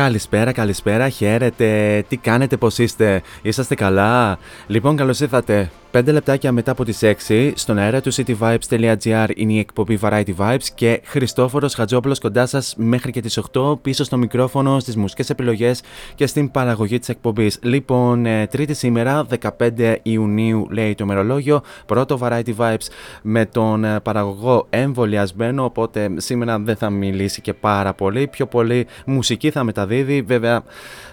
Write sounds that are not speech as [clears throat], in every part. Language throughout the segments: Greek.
Καλησπέρα, καλησπέρα, χαίρετε. Τι κάνετε, πώς είστε, είσαστε καλά. Λοιπόν, καλώς ήρθατε. 5 λεπτάκια μετά από τις 6 στον αέρα του cityvibes.gr είναι η εκπομπή Variety Vibes και Χριστόφορος Χατζόπουλος κοντά σας μέχρι και τις 8 πίσω στο μικρόφωνο, στις μουσικές επιλογές και στην παραγωγή της εκπομπής. Λοιπόν, ε, Τρίτη σήμερα, 15 Ιουνίου, λέει το μερολόγιο. Πρώτο Variety Vibes με τον ε, παραγωγό εμβολιασμένο. Οπότε σήμερα δεν θα μιλήσει και πάρα πολύ. Πιο πολύ μουσική θα μεταδίδει. Βέβαια,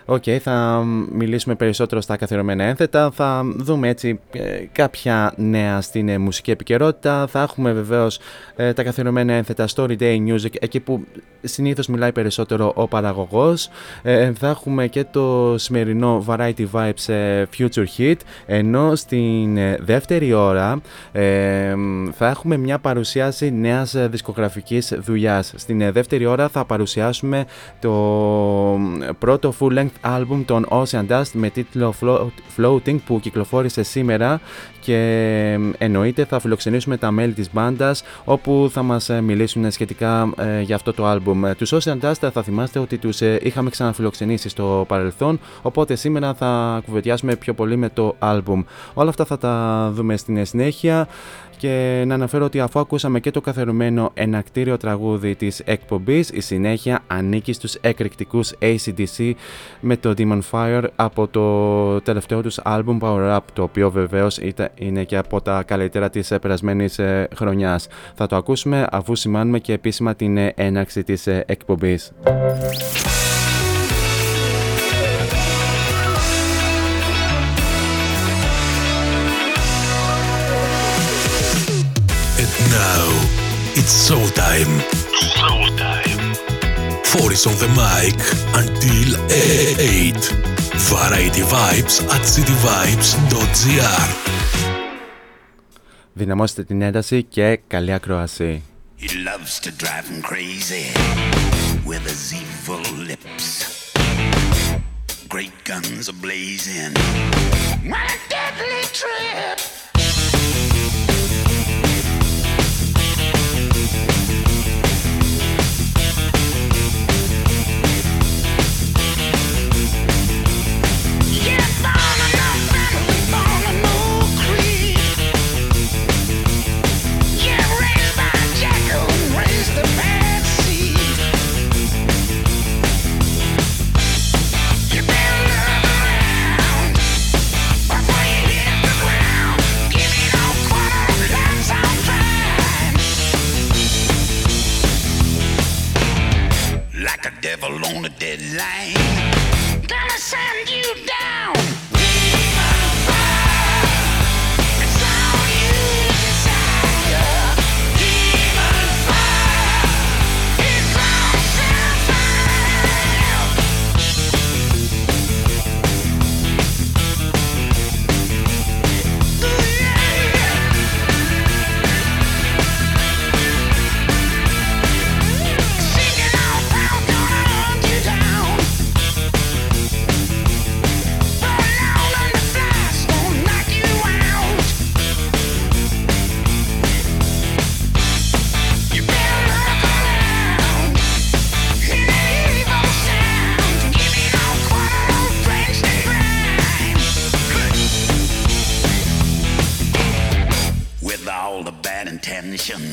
οκ, θα μιλήσουμε περισσότερο στα καθιερωμένα ένθετα. Θα δούμε έτσι ε, κάποια νέα στην ε, μουσική επικαιρότητα. Θα έχουμε βεβαίως ε, τα καθιερωμένα ένθετα Story Day Music, εκεί που συνήθως μιλάει περισσότερο ο παραγωγός. Ε, θα έχουμε και το σημερινό Variety Vibes ε, Future Hit, ενώ στην ε, δεύτερη ώρα ε, θα έχουμε μια παρουσίαση νέας ε, δισκογραφικής δουλειάς. Στην ε, δεύτερη ώρα θα παρουσιάσουμε το ε, πρώτο full-length album των Ocean Dust με τίτλο Float- Floating που κυκλοφόρησε σήμερα και ε, εννοείται θα φιλοξενήσουμε τα μέλη της μπάντας όπου θα μας ε, μιλήσουν σχετικά ε, για αυτό το άλμπουμ. Ε, Τους Ocean Dust θα θυμάστε ότι τους ε, είχαμε ξαναφιλοξενήσει στο παρελθόν οπότε σήμερα θα κουβεντιάσουμε πιο πολύ με το άλμπουμ. Όλα αυτά θα τα δούμε στην συνέχεια και να αναφέρω ότι αφού ακούσαμε και το καθερωμένο ενακτήριο τραγούδι της εκπομπής η συνέχεια ανήκει στους εκρηκτικούς ACDC με το Demon Fire από το τελευταίο τους άλμπουμ Power Up το οποίο βεβαίως ήταν- είναι και από τα καλύτερα της ε, περασμένης ε, χρονιάς. Θα το ακούσουμε αφού σημάνουμε και επίσημα την ε, έναρξη της ε, εκπομπής. it's showtime. Showtime. Four is on the mic until 8. Variety Vibes at cityvibes.gr. Δυναμώστε την ένταση και καλή ακρόαση. He loves to drive him crazy with his evil lips. Great guns are blazing. My deadly trip. Devil on a deadline, gonna send you Christian.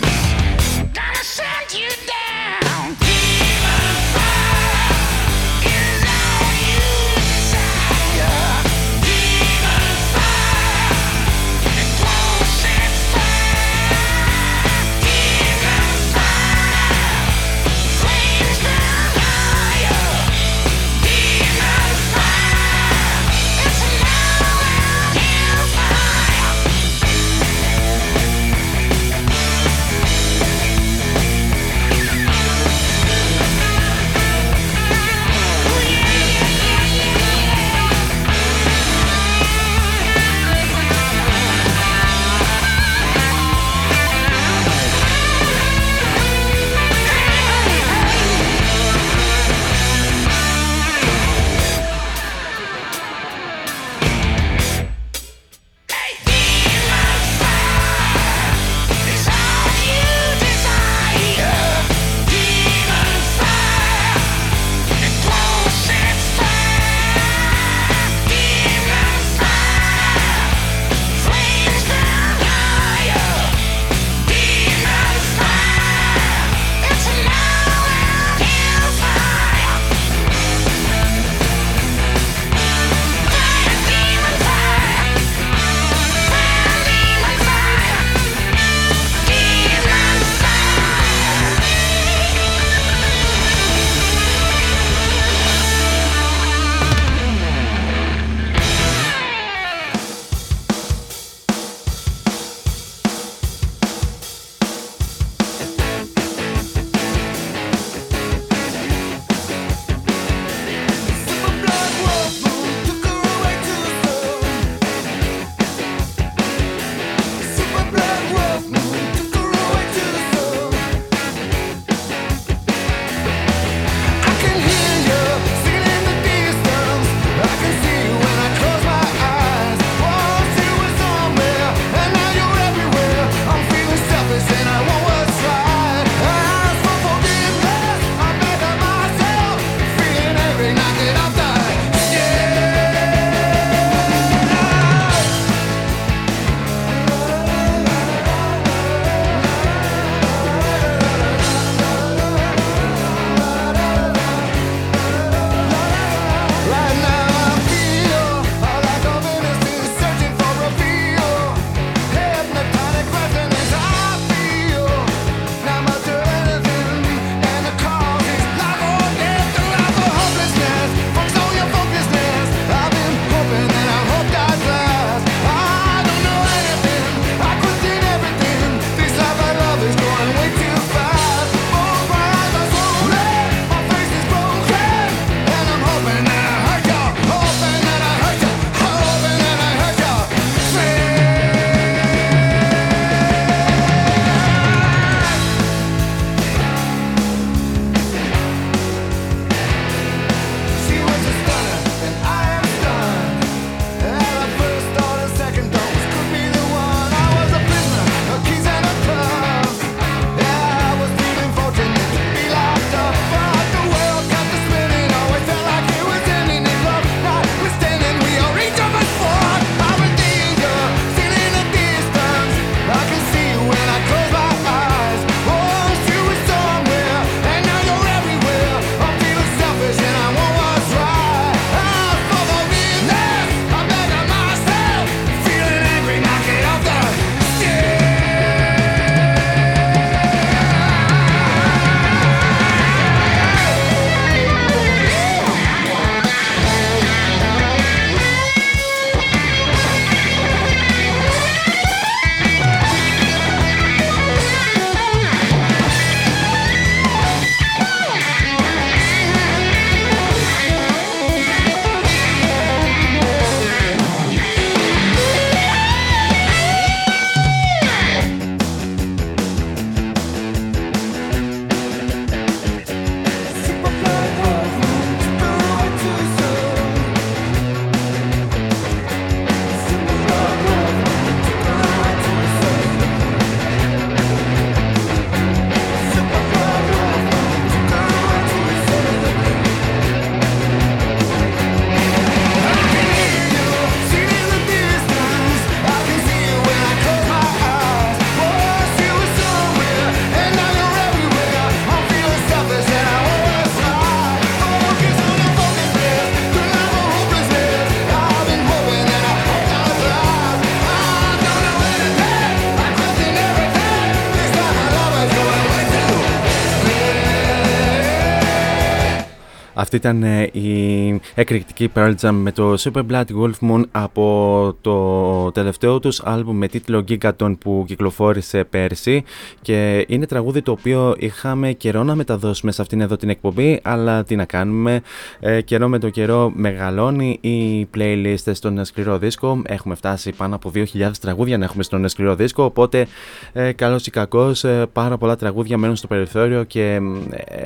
Αυτή ήταν ε, η εκρηκτική Pearl Jam με το Super Blood Wolf Moon από το τελευταίο τους άλμπουμ με τίτλο Gigaton που κυκλοφόρησε πέρσι. Και είναι τραγούδι το οποίο είχαμε καιρό να μεταδώσουμε σε αυτήν εδώ την εκπομπή αλλά τι να κάνουμε, ε, καιρό με το καιρό μεγαλώνει η playlist στον σκληρό δίσκο. Έχουμε φτάσει πάνω από 2.000 τραγούδια να έχουμε στον σκληρό δίσκο οπότε ε, καλός ή κακός ε, πάρα πολλά τραγούδια μένουν στο περιθώριο και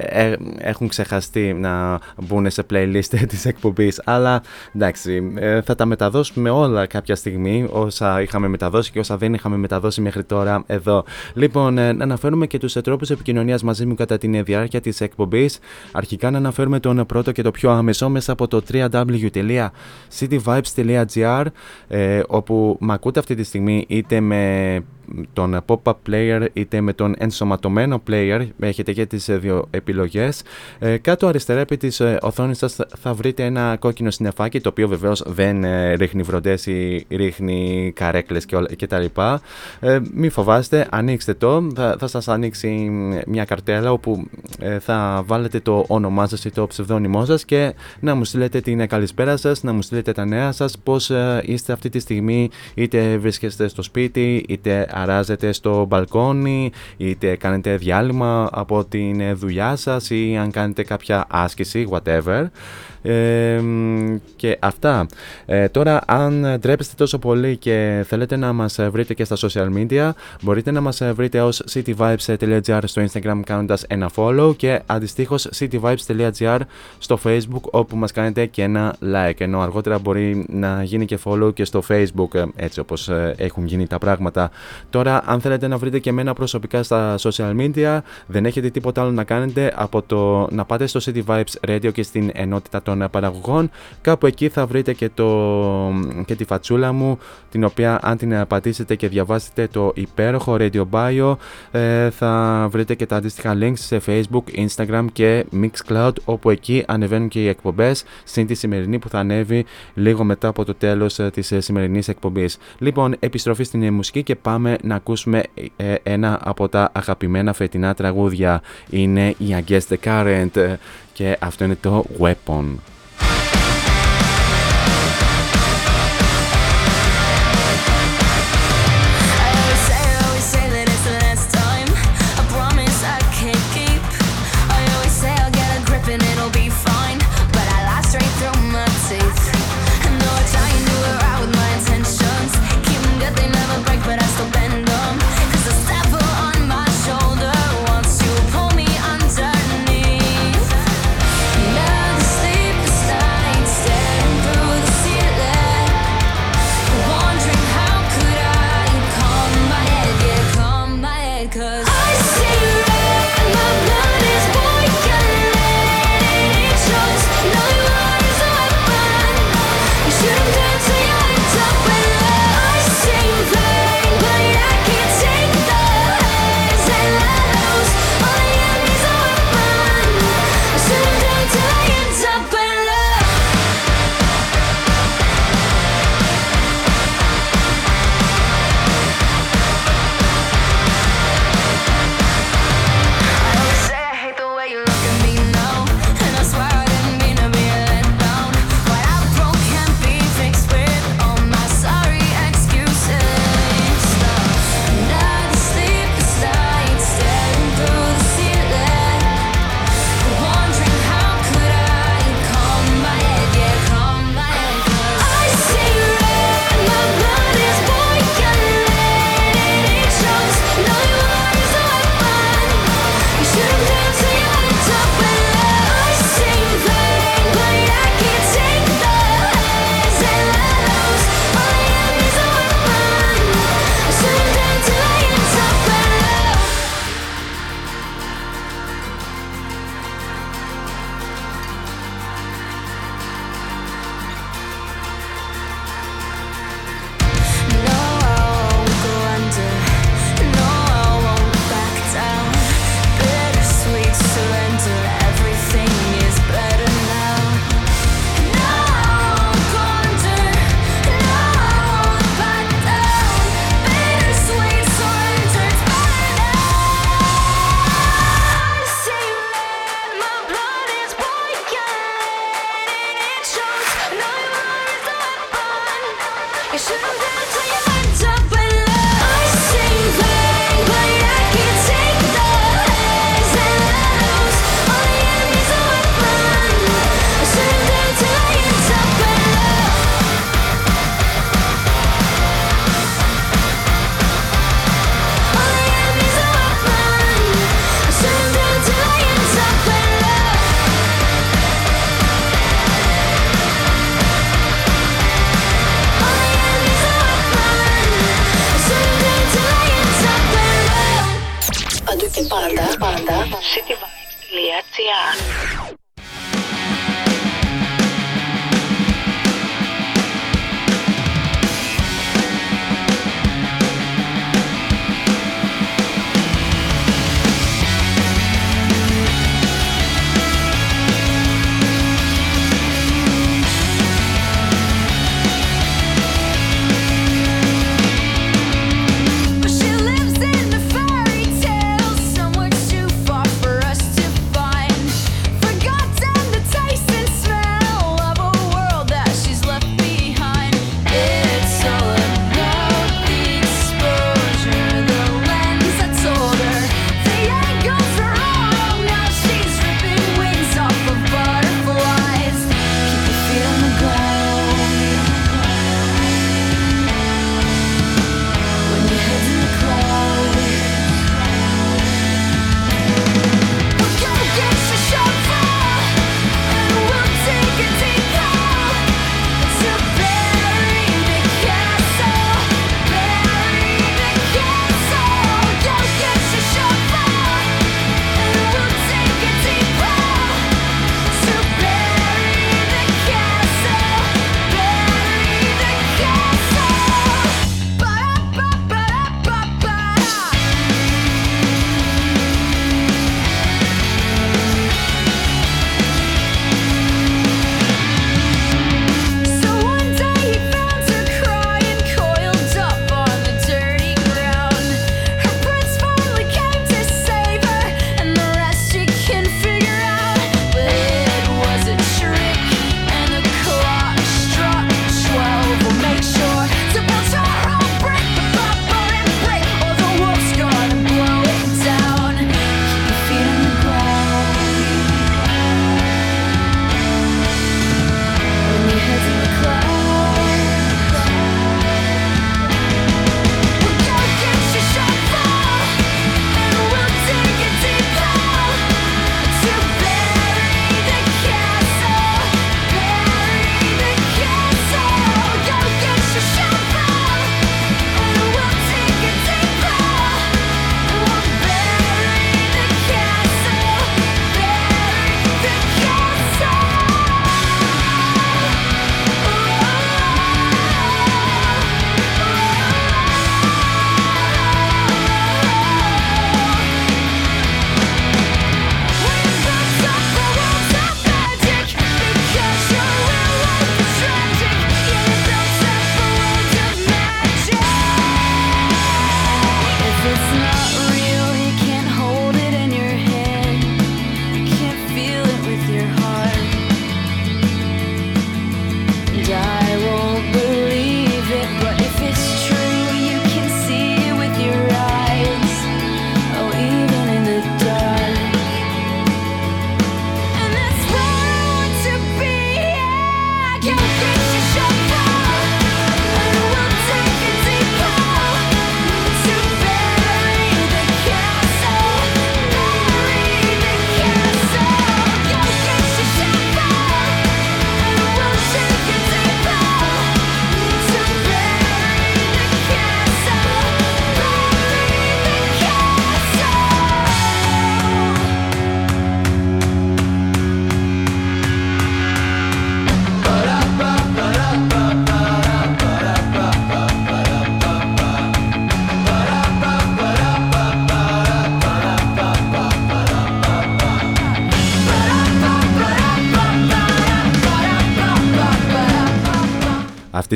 ε, έχουν ξεχαστεί να μπουν σε playlist [laughs] της εκπομπής. Αλλά εντάξει ε, θα τα μεταδώσουμε όλα κάποια στιγμή όσα είχαμε μεταδώσει και όσα δεν είχαμε μεταδώσει μέχρι τώρα εδώ. Λοιπόν ε, να αναφέρουμε και τους τρόπους επικοινωνίας μαζί μου κατά την διάρκεια της εκπομπής. Αρχικά να αναφέρουμε τον πρώτο και το πιο άμεσο μέσα από το www.cityvibes.gr ε, όπου με ακούτε αυτή τη στιγμή είτε με τον pop-up player είτε με τον ενσωματωμένο player έχετε και τις δύο επιλογές. Ε, κάτω αριστερά επί της ε, οθόνης σας θα βρείτε ένα κόκκινο συννεφάκι το οποίο βεβαίως δεν ε, ρίχνει βροντές ή ρίχνει καρέκλες και, όλα, και τα λοιπά. Ε, μη φοβάστε ανοίξτε το. Θα, θα σας ανοίξει μια καρτέλα όπου ε, θα βάλετε το όνομά σας ή το ψευδόνυμό σας και να μου στείλετε την καλησπέρα σας να μου στείλετε τα νέα σας πως είστε αυτή τη στιγμή είτε βρίσκεστε στο σπίτι είτε αράζετε στο μπαλκόνι είτε κάνετε διάλειμμα από την δουλειά σας ή αν κάνετε κάποια άσκηση, whatever και αυτά. Ε, τώρα, αν ντρέπεστε τόσο πολύ και θέλετε να μας βρείτε και στα social media, μπορείτε να μας βρείτε ως cityvibes.gr στο Instagram κάνοντας ένα follow και αντιστοίχως cityvibes.gr στο Facebook όπου μας κάνετε και ένα like. Ενώ αργότερα μπορεί να γίνει και follow και στο Facebook ε, έτσι όπως ε, έχουν γίνει τα πράγματα. Τώρα, αν θέλετε να βρείτε και εμένα προσωπικά στα social media, δεν έχετε τίποτα άλλο να κάνετε από το να πάτε στο City Vibes Radio και στην ενότητα των παραγωγών. Κάπου εκεί θα βρείτε και, το, και τη φατσούλα μου, την οποία αν την πατήσετε και διαβάσετε το υπέροχο Radio Bio, ε, θα βρείτε και τα αντίστοιχα links σε Facebook, Instagram και Mixcloud, όπου εκεί ανεβαίνουν και οι εκπομπές, συν τη σημερινή που θα ανέβει λίγο μετά από το τέλος ε, της ε, σημερινής εκπομπής. Λοιπόν, επιστροφή στην μουσική και πάμε να ακούσουμε ένα από τα αγαπημένα φετινά τραγούδια. Είναι η Against the Current και αυτό είναι το Weapon.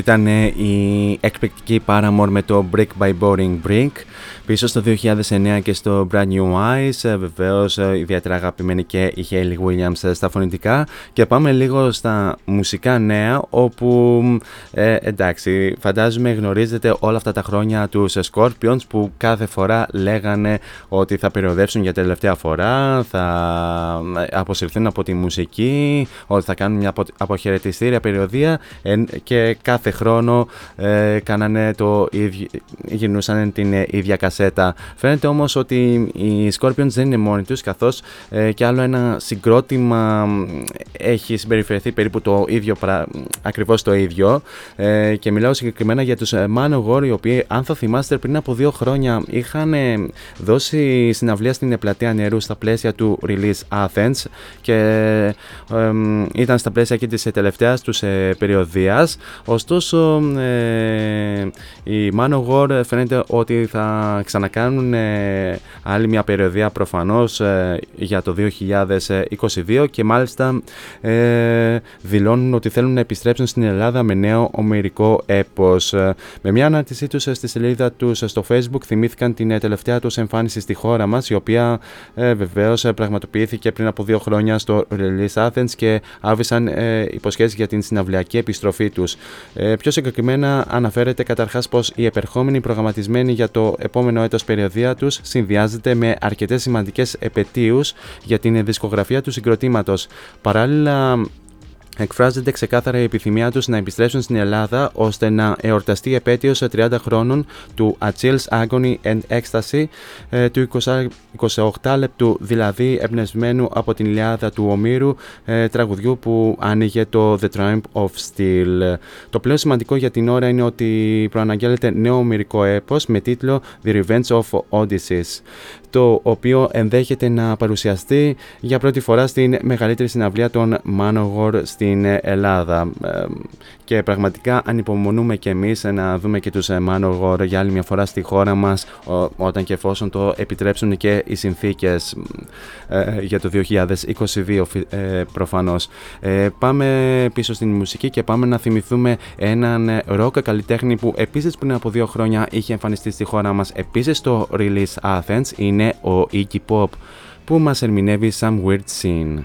Ήταν ε, η εκπληκτική Paramore με το Brick by Boring Brick πίσω στο 2009 και στο Brand New Eyes. Ε, Βεβαίως, ε, ιδιαίτερα αγαπημένη και η Hayley Williams στα φωνητικά. Και πάμε λίγο στα μουσικά νέα, όπου ε, εντάξει, φαντάζομαι γνωρίζετε όλα αυτά τα χρόνια τους Scorpions που κάθε φορά λέγανε ότι θα περιοδεύσουν για τελευταία φορά, θα αποσυρθούν από τη μουσική, ότι θα κάνουν μια αποχαιρετιστήρια περιοδία και κάθε χρόνο ε, κάνανε το ίδιο, γινούσαν την ίδια για κασέτα. Φαίνεται όμως ότι οι Scorpions δεν είναι μόνοι τους καθώς ε, και άλλο ένα συγκρότημα έχει συμπεριφερθεί περίπου το ίδιο, ακριβώς το ίδιο ε, και μιλάω συγκεκριμένα για τους Manowar οι οποίοι αν θα θυμάστε πριν από δύο χρόνια είχαν δώσει συναυλία στην πλατεία νερού στα πλαίσια του release Athens και ήταν στα πλαίσια και της τελευταίας τους ε, περιοδίας ωστόσο ε, οι Manowar φαίνεται ότι θα ξανακάνουν ε, άλλη μια περιοδία προφανώς ε, για το 2022 και μάλιστα ε, δηλώνουν ότι θέλουν να επιστρέψουν στην Ελλάδα με νέο ομερικό έπος. Με μια ανάρτησή τους στη σελίδα τους στο facebook θυμήθηκαν την τελευταία τους εμφάνιση στη χώρα μας η οποία ε, βεβαίως πραγματοποιήθηκε πριν από δύο χρόνια στο Release Athens και άβησαν ε, υποσχέσεις για την συναυλιακή επιστροφή τους. Ε, πιο συγκεκριμένα αναφέρεται καταρχάς πως η επερχόμενη προγραμματισμένη για το επόμενο έτος περιοδία τους συνδυάζεται με αρκετές σημαντικές επαιτίους για την δισκογραφία του συγκροτήματος. Παράλληλα εκφράζεται ξεκάθαρα η επιθυμία τους να επιστρέψουν στην Ελλάδα ώστε να εορταστεί η επέτειος 30 χρόνων του A Chill's Agony and Ecstasy ε, του 28 λεπτού δηλαδή εμπνευσμένου από την Ιλιάδα του Ομήρου ε, τραγουδιού που άνοιγε το The Triumph of Steel. Το πλέον σημαντικό για την ώρα είναι ότι προαναγγέλλεται νέο ομυρικό έπος με τίτλο The Revenge of Odysseus το οποίο ενδέχεται να παρουσιαστεί για πρώτη φορά στην μεγαλύτερη συναυλία των Manowar στην Ελλάδα. Και πραγματικά ανυπομονούμε και εμείς να δούμε και τους Manowar για άλλη μια φορά στη χώρα μας όταν και εφόσον το επιτρέψουν και οι συνθήκες ε, για το 2022 ε, προφανώς. Ε, πάμε πίσω στην μουσική και πάμε να θυμηθούμε έναν ροκ καλλιτέχνη που επίσης πριν από δύο χρόνια είχε εμφανιστεί στη χώρα μας επίσης στο Release Athens είναι είναι ο Iggy Pop που μας ερμηνεύει Some Weird Scene.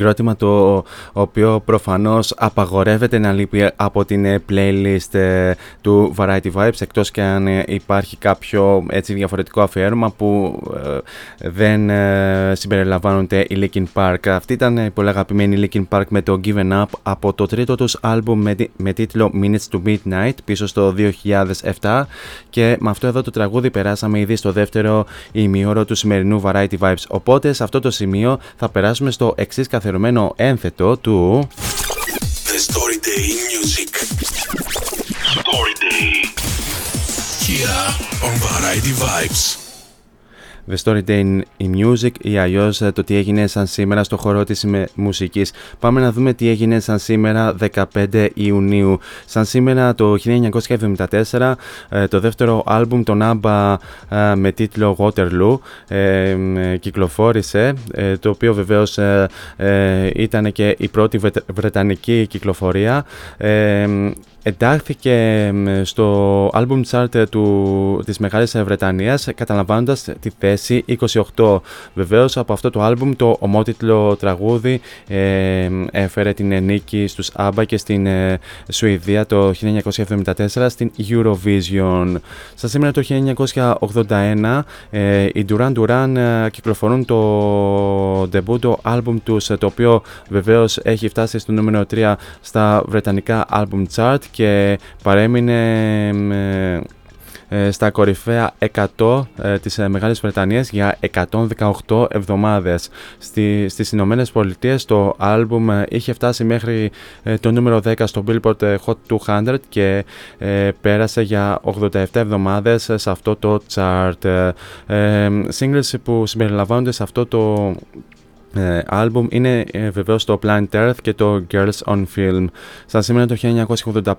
Συγκρότημα το οποίο προφανώς απαγορεύεται να λείπει από την ε, playlist ε, του Variety Vibes εκτός και αν ε, υπάρχει κάποιο έτσι διαφορετικό αφιέρωμα που δεν συμπεριλαμβάνονται η Linkin Park. Αυτή ήταν η πολύ αγαπημένη Linkin Park με το Given Up από το τρίτο τους άλμπουμ με, με τίτλο Minutes to Midnight πίσω στο 2007 και με αυτό εδώ το τραγούδι περάσαμε ήδη στο δεύτερο ημιώρο του σημερινού Variety Vibes. Οπότε σε αυτό το σημείο θα περάσουμε στο εξής καθιερωμένο ένθετο του. The Story Day Music. Story Day. Here on Variety Vibes. The Story Day in Music ή αλλιώς ε, το τι έγινε σαν σήμερα στο χώρο της μουσικής. Πάμε να δούμε τι έγινε σαν σήμερα 15 Ιουνίου. Σαν σήμερα το 1974 ε, το δεύτερο άλμπουμ των ABBA ε, με τίτλο Waterloo κυκλοφόρησε το οποίο βεβαίως ήταν και η πρώτη βρετανική κυκλοφορία εντάχθηκε στο album chart του, της Μεγάλης Βρετανίας καταλαμβάνοντας τη θέση 28. Βεβαίως από αυτό το album το ομότιτλο τραγούδι ε, έφερε την νίκη στους ABBA και στην ε, Σουηδία το 1974 στην Eurovision. Στα σήμερα το 1981 ε, οι Duran Duran ε, κυκλοφορούν το debut album τους το οποίο βεβαίως έχει φτάσει στο νούμερο 3 στα βρετανικά album chart και παρέμεινε στα κορυφαία 100 της Μεγάλης Βρετανίας για 118 εβδομάδες. Στη, στις Ηνωμένες Πολιτείες το άλμπουμ είχε φτάσει μέχρι το νούμερο 10 στο Billboard Hot 200 και πέρασε για 87 εβδομάδες σε αυτό το chart. Singles που συμπεριλαμβάνονται σε αυτό το ε, ε, άλμπουμ είναι βεβαίω βεβαίως το Planet Earth και το Girls on Film. Στα σήμερα το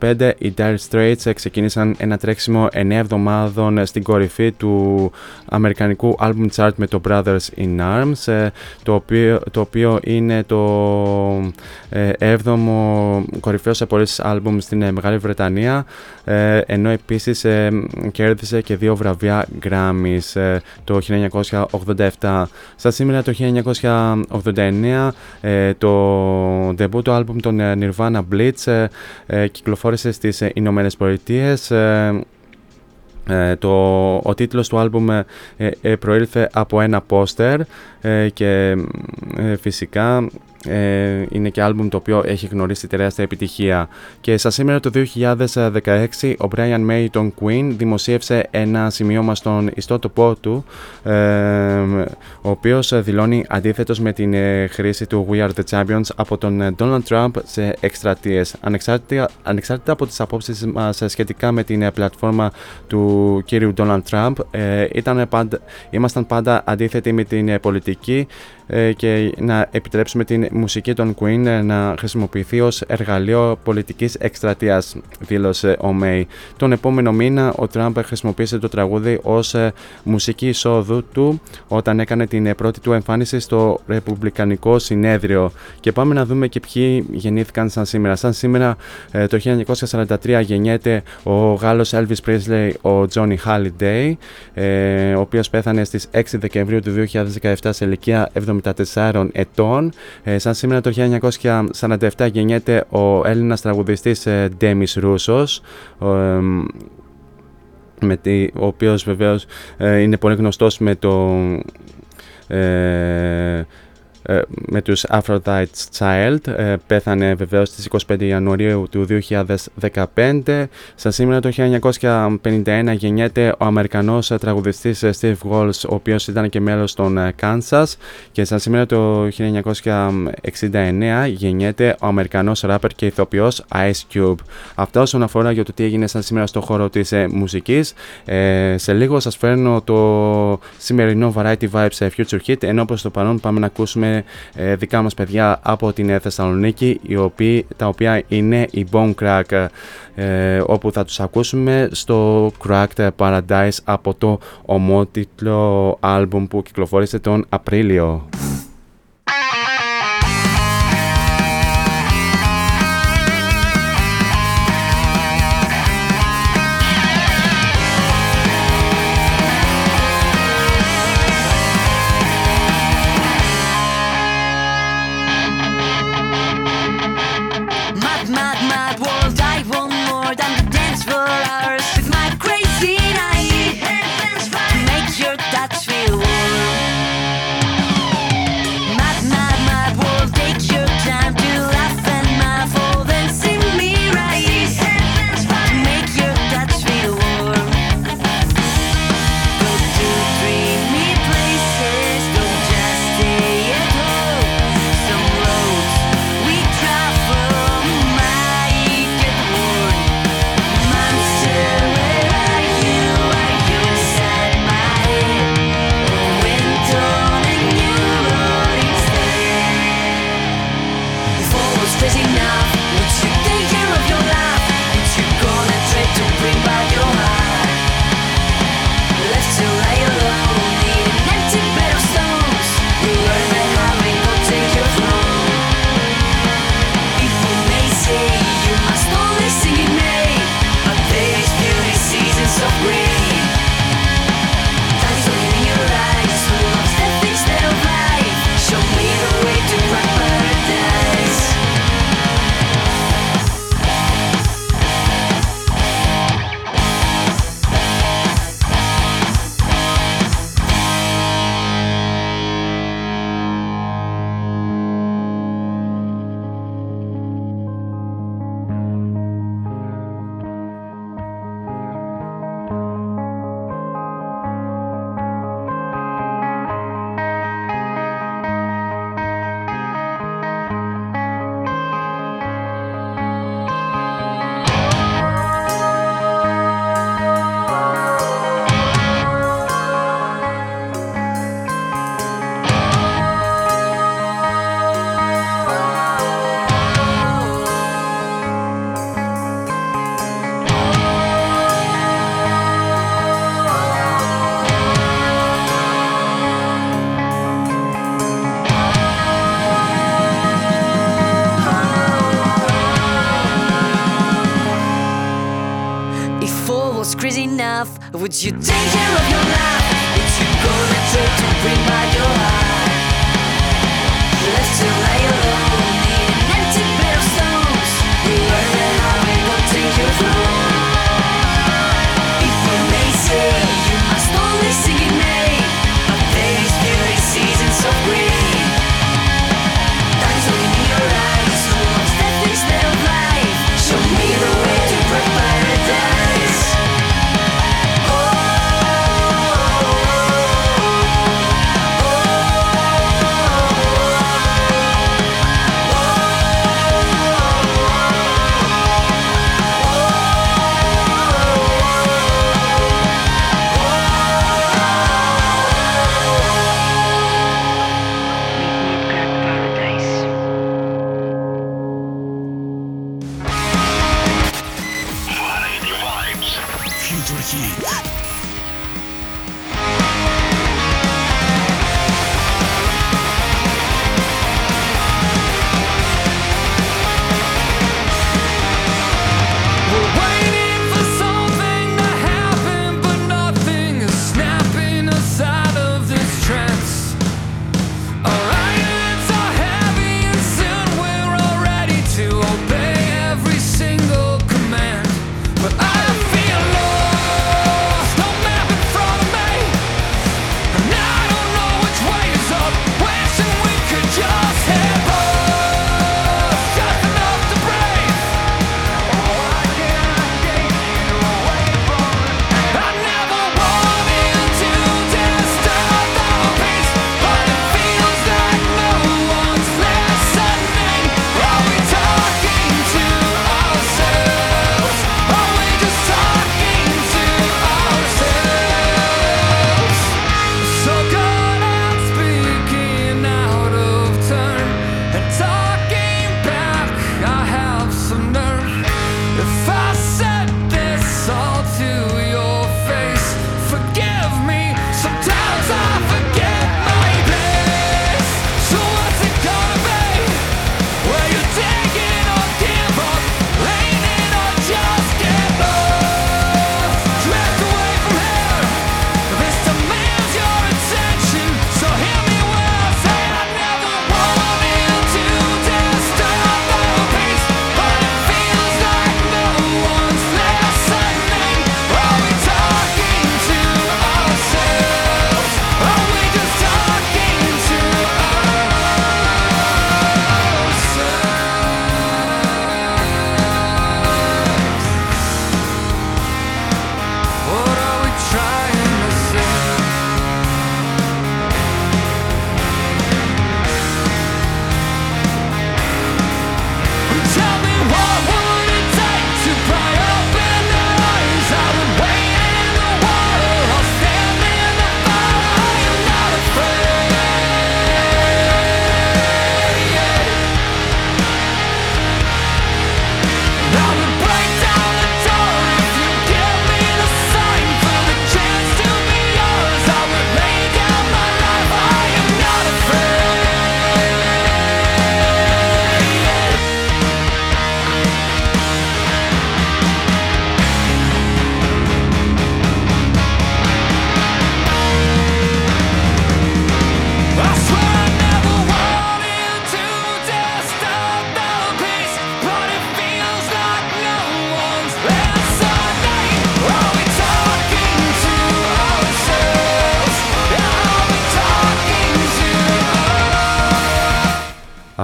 1985 οι Dire Straits ξεκίνησαν ένα τρέξιμο 9 εβδομάδων στην κορυφή του αμερικανικού αλμπουμ chart με το Brothers in Arms ε, το οποίο, το οποίο είναι το ε, 7ο κορυφαίο σε πολλές αλμπουμ στην Μεγάλη Βρετανία ενώ επίσης κέρδισε και δύο βραβεία Grammys το 1987. Στα σήμερα το 19 89 ε, το debut του άλμπουμ των ε, Nirvana Blitz ε, κυκλοφόρησε στις Ηνωμένες Πολιτείες. το, ο τίτλος του άλμπουμ προήλθε από ένα πόστερ και φυσικά ε, είναι και άλμπουμ το οποίο έχει γνωρίσει τεράστια επιτυχία. Και στα σήμερα το 2016 ο Brian May των Queen δημοσίευσε ένα σημείωμα στον ιστότοπό του ε, ο οποίος δηλώνει αντίθετος με την ε, χρήση του We Are The Champions από τον Donald Trump σε εκστρατείες. Ανεξάρτητα, ανεξάρτητα από τις απόψεις μας σχετικά με την πλατφόρμα του κύριου Donald Trump ήταν πάντα, ήμασταν πάντα αντίθετοι με την πολιτική ε, και να επιτρέψουμε την μουσική των Queen ε, να χρησιμοποιηθεί ως εργαλείο πολιτικής εκστρατείας, δήλωσε ο Μέι. Τον επόμενο μήνα ο Τραμπ χρησιμοποίησε το τραγούδι ως ε, μουσική εισόδου του όταν έκανε την πρώτη του εμφάνιση στο Ρεπουμπλικανικό Συνέδριο. Και πάμε να δούμε και ποιοι γεννήθηκαν σαν σήμερα. Σαν σήμερα το 1943 γεννιέται ο Γάλλος Elvis Presley, ο Johnny Halliday, ο οποίος πέθανε στις 6 Δεκεμβρίου του 2017 σε ηλικία 74 ετών. Ε, σαν σήμερα το 1947 γεννιέται ο Έλληνας τραγουδιστής ε, Ντέμις Ρούσος, με τη, ο οποίος βεβαίως ε, είναι πολύ γνωστός με το... Ε, ε, με τους Aphrodite's Child ε, πέθανε βεβαίως στις 25 Ιανουαρίου του 2015 Στα σήμερα το 1951 γεννιέται ο Αμερικανός τραγουδιστής Steve Walsh ο οποίος ήταν και μέλος των Kansas. Και στα σήμερα το 1969 γεννιέται ο Αμερικανός rapper και ηθοποιός Ice Cube. Αυτά όσον αφορά για το τι έγινε σαν σήμερα στο χώρο της μουσικής. Ε, σε λίγο σας φέρνω το σημερινό Variety Vibes Future Hit. Ενώ προς το παρόν πάμε να ακούσουμε ε, δικά μας παιδιά από την Θεσσαλονίκη οι οποίοι, τα οποία είναι η Bone Crack ε, όπου θα τους ακούσουμε στο Cracked Paradise από το ομότιτλο άλμπουμ που κυκλοφόρησε τον Απρίλιο.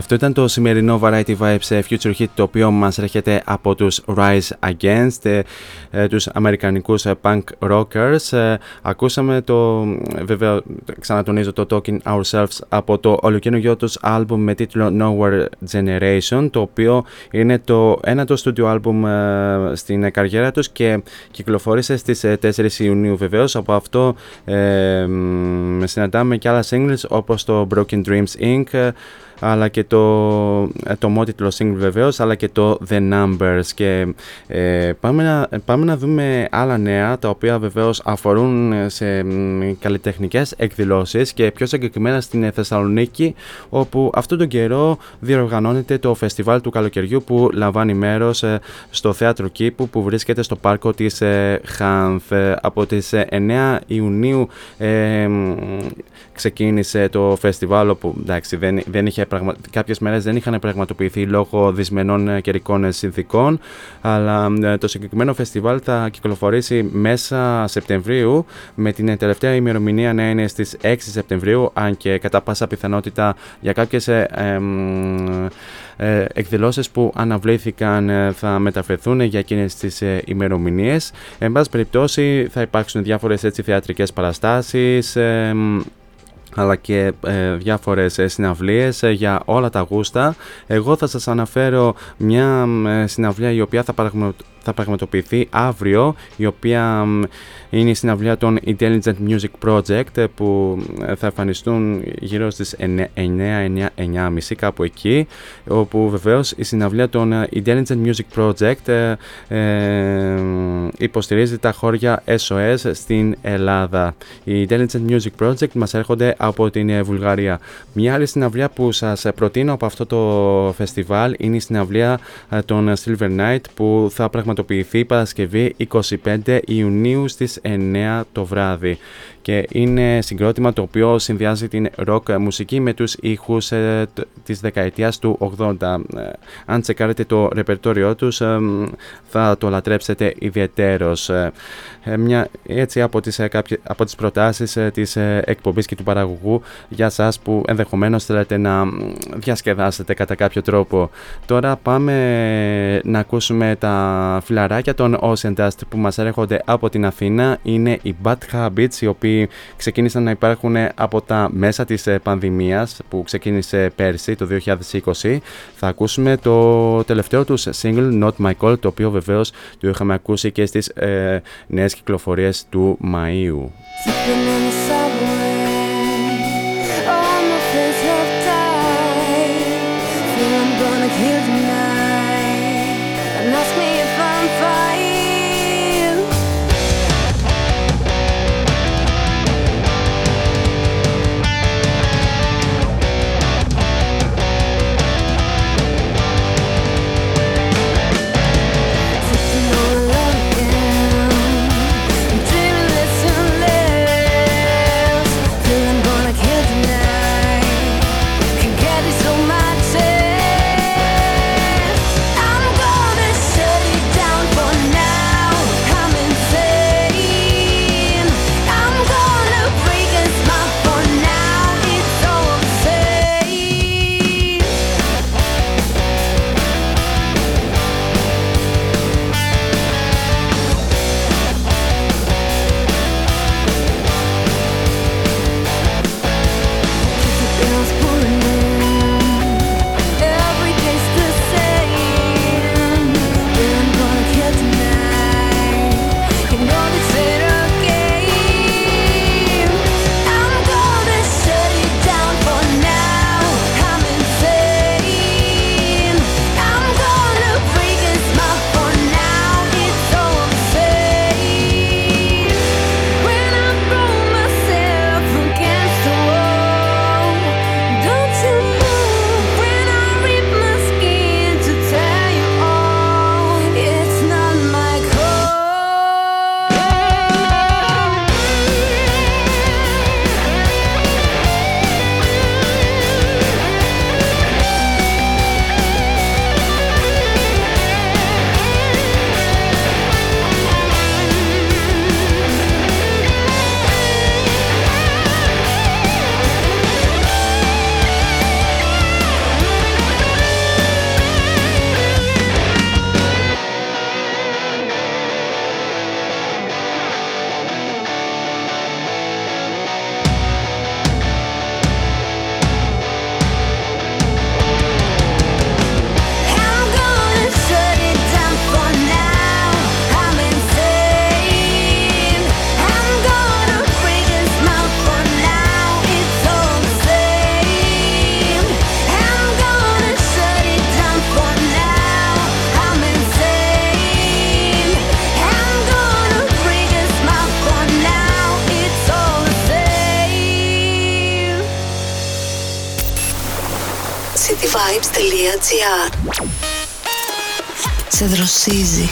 Αυτό ήταν το σημερινό Variety Vibes Future Hit το οποίο μας έρχεται από τους Rise Against, ε, ε, τους αμερικανικούς ε, punk rockers. Ακούσαμε το, βέβαια ξανατονίζω το Talking Ourselves από το ολοκαινούργιο τους album με τίτλο Nowhere Generation το οποίο είναι το ένατο studio album στην καριέρα τους και κυκλοφόρησε στις 4 Ιουνίου βεβαίως. Από αυτό ε, συναντάμε και άλλα singles όπως το Broken Dreams Inc., αλλά και το, το μότιτλο single βεβαίως αλλά και το The Numbers. Και ε, πάμε, να, πάμε να δούμε άλλα νέα τα οποία βεβαίως αφορούν σε καλλιτεχνικές εκδηλώσεις και πιο συγκεκριμένα στην Θεσσαλονίκη όπου αυτόν τον καιρό διοργανώνεται το φεστιβάλ του καλοκαιριού που λαμβάνει μέρος στο Θέατρο Κήπου που βρίσκεται στο πάρκο της Χάνθ. Από τις 9 Ιουνίου ξεκίνησε το φεστιβάλ όπου εντάξει, δεν, δεν είχε πραγμα... κάποιες μέρες δεν είχαν πραγματοποιηθεί λόγω δυσμενών ε, καιρικών συνθήκων αλλά ε, το συγκεκριμένο φεστιβάλ θα κυκλοφορήσει μέσα Σεπτεμβρίου με την τελευταία ημερομηνία να είναι στις 6 Σεπτεμβρίου αν και κατά πάσα πιθανότητα για κάποιες ε, ε, εκδηλώσεις που αναβλήθηκαν θα μεταφερθούν για εκείνες τις ε, ημερομηνίες. Εν πάση περιπτώσει θα υπάρξουν διάφορες έτσι θεατρικές παραστάσεις, αλλά και ε, διάφορες ε, συναυλίες ε, για όλα τα γούστα. Εγώ θα σας αναφέρω μια ε, συναυλία η οποία θα, θα πραγματοποιηθεί αύριο, η οποία είναι η συναυλία των Intelligent Music Project που θα εμφανιστούν γύρω στις 9-9.30 κάπου εκεί όπου βεβαίως η συναυλία των Intelligent Music Project ε, υποστηρίζει τα χώρια SOS στην Ελλάδα. Οι Intelligent Music Project μας έρχονται από την Βουλγαρία. Μια άλλη συναυλία που σας προτείνω από αυτό το φεστιβάλ είναι η συναυλία των Silver Night που θα πραγματοποιηθεί Παρασκευή 25 Ιουνίου στις 9 το βράδυ και είναι συγκρότημα το οποίο συνδυάζει την rock μουσική με τους ήχους ε, της δεκαετίας του 80. Ε, αν τσεκάρετε το ρεπερτόριό τους ε, θα το λατρέψετε ιδιαιτέρως. Ε, μια, έτσι από τις, κάποιες, από τις προτάσεις της εκπομπής και του παραγωγού για σας που ενδεχομένως θέλετε να διασκεδάσετε κατά κάποιο τρόπο. Τώρα πάμε να ακούσουμε τα φιλαράκια των Ocean Dust που μας έρχονται από την Αθήνα. Είναι οι Bad Habits οι οποίοι ξεκίνησαν να υπάρχουν από τα μέσα της ε, πανδημίας που ξεκίνησε πέρσι το 2020. Θα ακούσουμε το τελευταίο τους single Not My Call το οποίο βεβαίως το είχαμε ακούσει και στις ε, νέες κυκλοφορίες του Μαΐου. Βασίλιστε. Σε δροσίζει.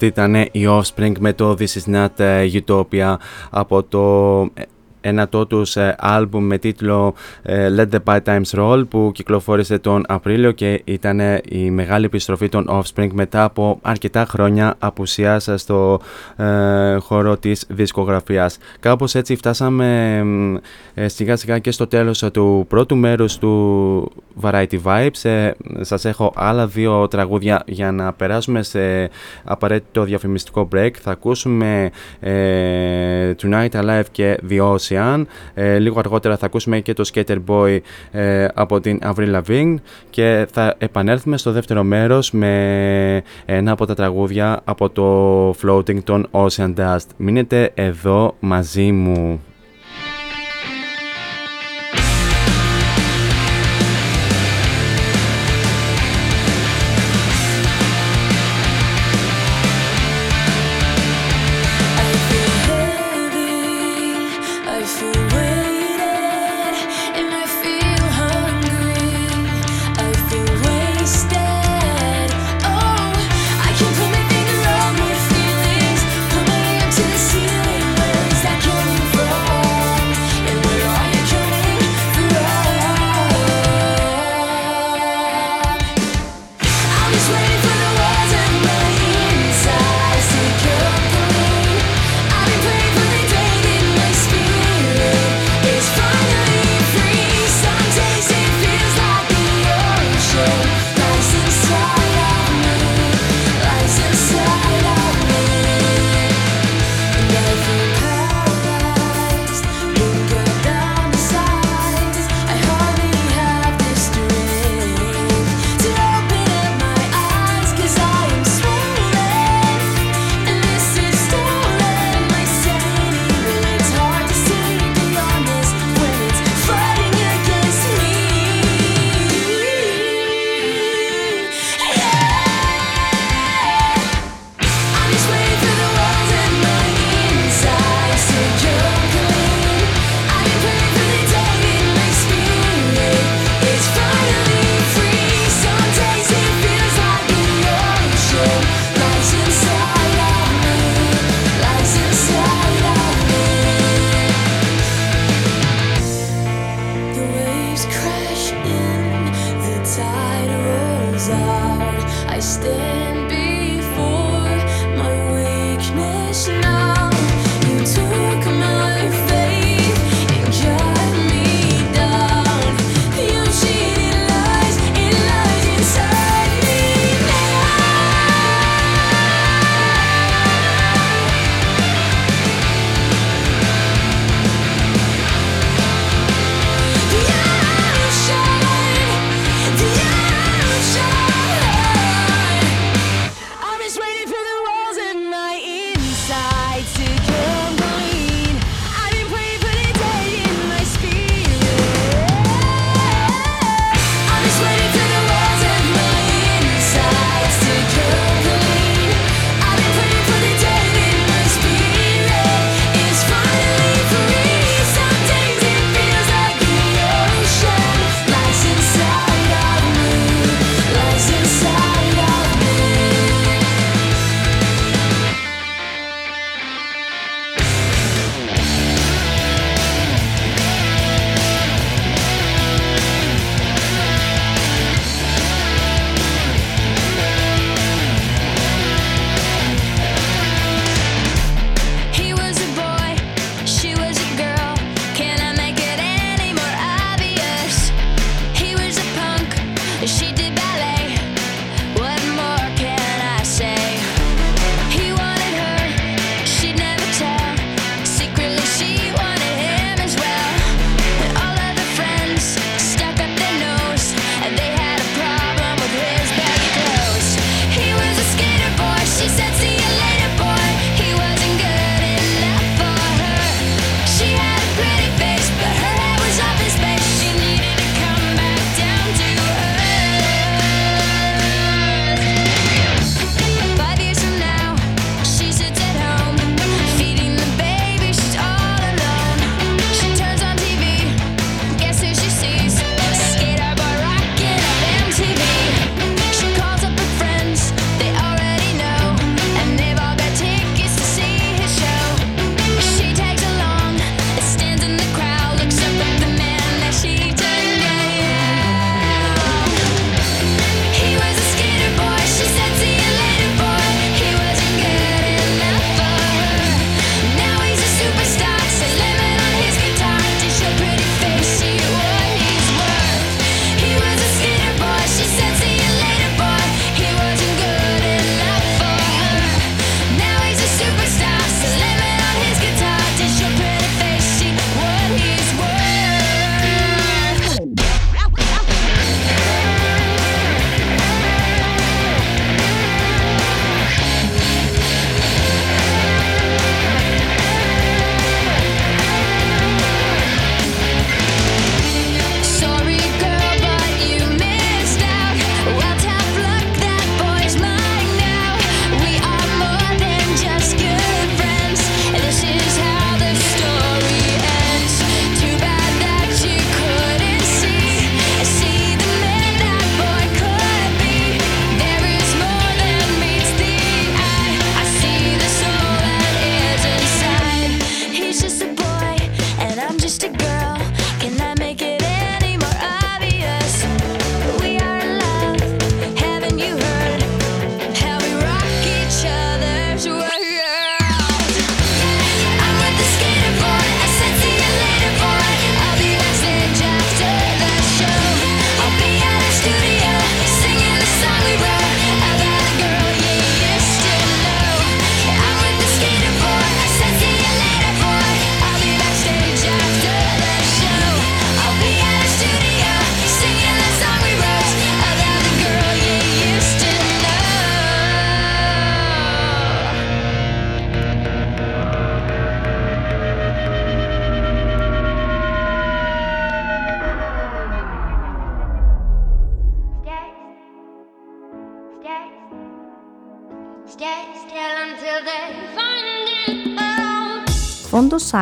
Αυτή ήταν η Offspring με το This is not uh, Utopia από το ένα τους ε, άλμπουμ με τίτλο ε, Let the Bad Times Roll που κυκλοφόρησε τον Απρίλιο και ήταν η μεγάλη επιστροφή των Offspring μετά από αρκετά χρόνια απουσίας στο ε, χώρο της δισκογραφίας. Κάπως έτσι φτάσαμε ε, σιγά σιγά και στο τέλος του πρώτου μέρους του Variety Vibes. Ε, σας έχω άλλα δύο τραγούδια για να περάσουμε σε απαραίτητο διαφημιστικό break. Θα ακούσουμε Tonight Alive και The Ocean. Ε, λίγο αργότερα θα ακούσουμε και το Skater Boy ε, από την Avril Lavigne και θα επανέλθουμε στο δεύτερο μέρος με ένα από τα τραγούδια από το Floating των Ocean Dust. Μείνετε εδώ μαζί μου.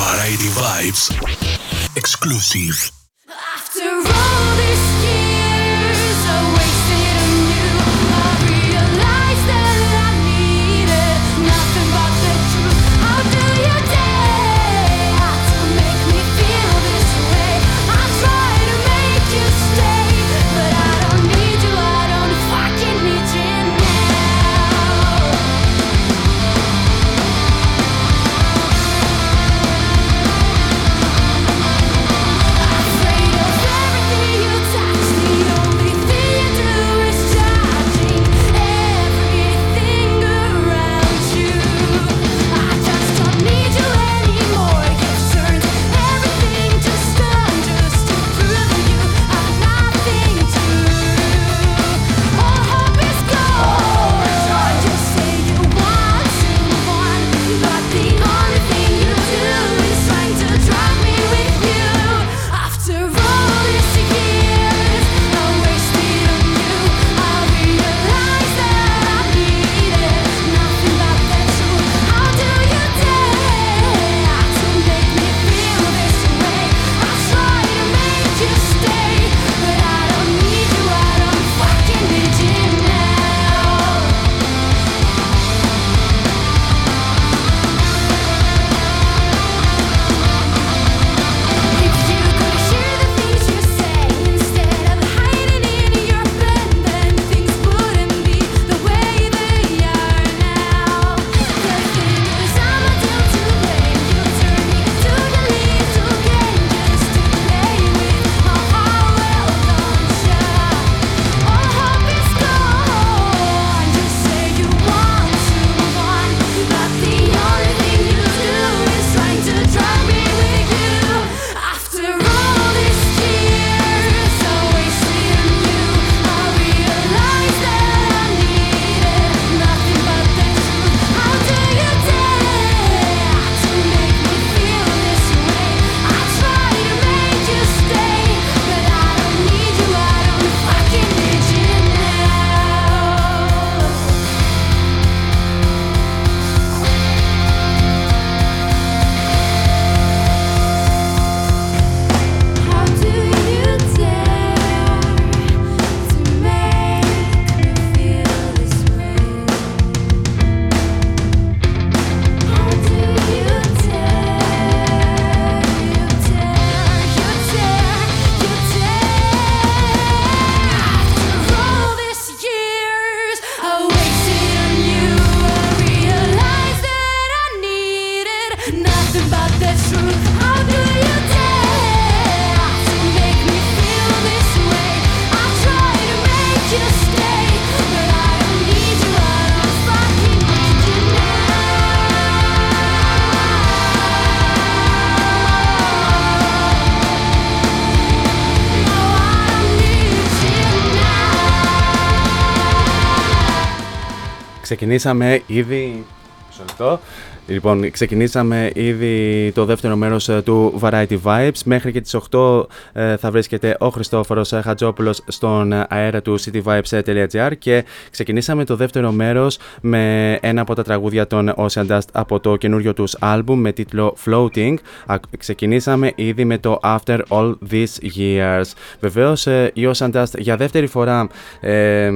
Variety Vibes. Exclusive. After all this ξεκινήσαμε ήδη. σωστό. Λοιπόν, ξεκινήσαμε ήδη το δεύτερο μέρος ε, του Variety Vibes. Μέχρι και τις 8 ε, θα βρίσκεται ο Χριστόφορος ε, Χατζόπουλος στον αέρα του cityvibes.gr και ξεκινήσαμε το δεύτερο μέρος με ένα από τα τραγούδια των Ocean Dust από το καινούριο τους album με τίτλο Floating. Ξεκινήσαμε ήδη με το After All These Years. Βεβαίως οι Ocean Dust για δεύτερη φορά ε,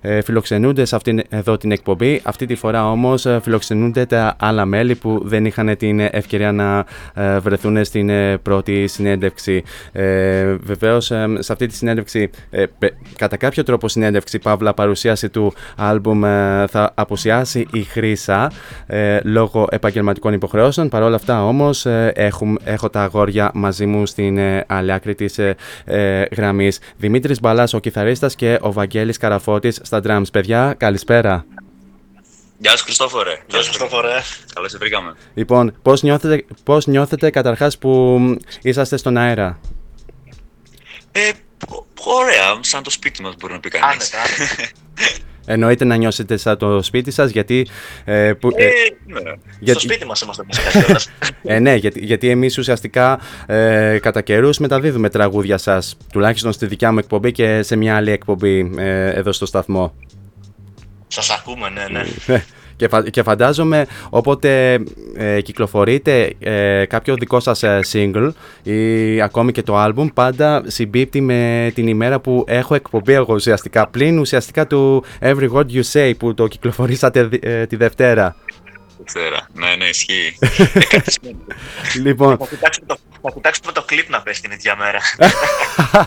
ε, φιλοξενούνται σε αυτήν εδώ την εκπομπή. Αυτή τη φορά όμως φιλοξενούνται άλλα μέλη που δεν είχαν την ευκαιρία να ε, βρεθούν στην ε, πρώτη συνέντευξη. Ε, βεβαίως ε, σε αυτή τη συνέντευξη, ε, πε- κατά κάποιο τρόπο συνέντευξη, παύλα παρουσίαση του άλμπουμ ε, θα απουσιάσει η Χρύσα ε, λόγω επαγγελματικών υποχρεώσεων. Παρ' όλα αυτά όμως ε, έχουμε, έχω τα αγόρια μαζί μου στην ε, άλλη άκρη της ε, ε, γραμμής. Δημήτρης Μπαλάς, ο κιθαρίστας και ο Βαγγέλης Καραφώτης στα drums. Παιδιά, καλησπέρα. Γεια σου Χριστόφορε. Γεια σου, Χριστόφορε. Καλώς σε βρήκαμε. Λοιπόν, πώς νιώθετε, πώς νιώθετε καταρχάς που μ, είσαστε στον αέρα; Ε, ω- ωραία, σαν το σπίτι μας μπορεί να πει κανείς. Άνετα, άνετα. [laughs] Εννοείται να νιώσετε σαν το σπίτι σας γιατί... Ε, που, ε, Ε, ναι. γιατί- Στο σπίτι μας είμαστε μουσικά κιόλας. Ε, ναι, γιατί, γιατί εμείς ουσιαστικά ε, κατά καιρούς μεταδίδουμε τραγούδια σας, τουλάχιστον στη δικιά μου εκπομπή και σε μια άλλη εκπομπή ε, εδώ στο σταθμό. Σας ακούμε, ναι, ναι. και, φα- και φαντάζομαι όποτε ε, κυκλοφορείτε ε, κάποιο δικό σας ε, single ή ακόμη και το album πάντα συμπίπτει με την ημέρα που έχω εκπομπή εγώ ουσιαστικά πλην ουσιαστικά του Every Word You Say που το κυκλοφορήσατε δι- ε, τη Δευτέρα. Δευτέρα. Ναι, ναι, ισχύει. [laughs] Ε, κάτι σημαίνει. λοιπόν, Θα κοιτάξουμε το, θα κοιτάξουμε το κλιπ να πες την ίδια μέρα.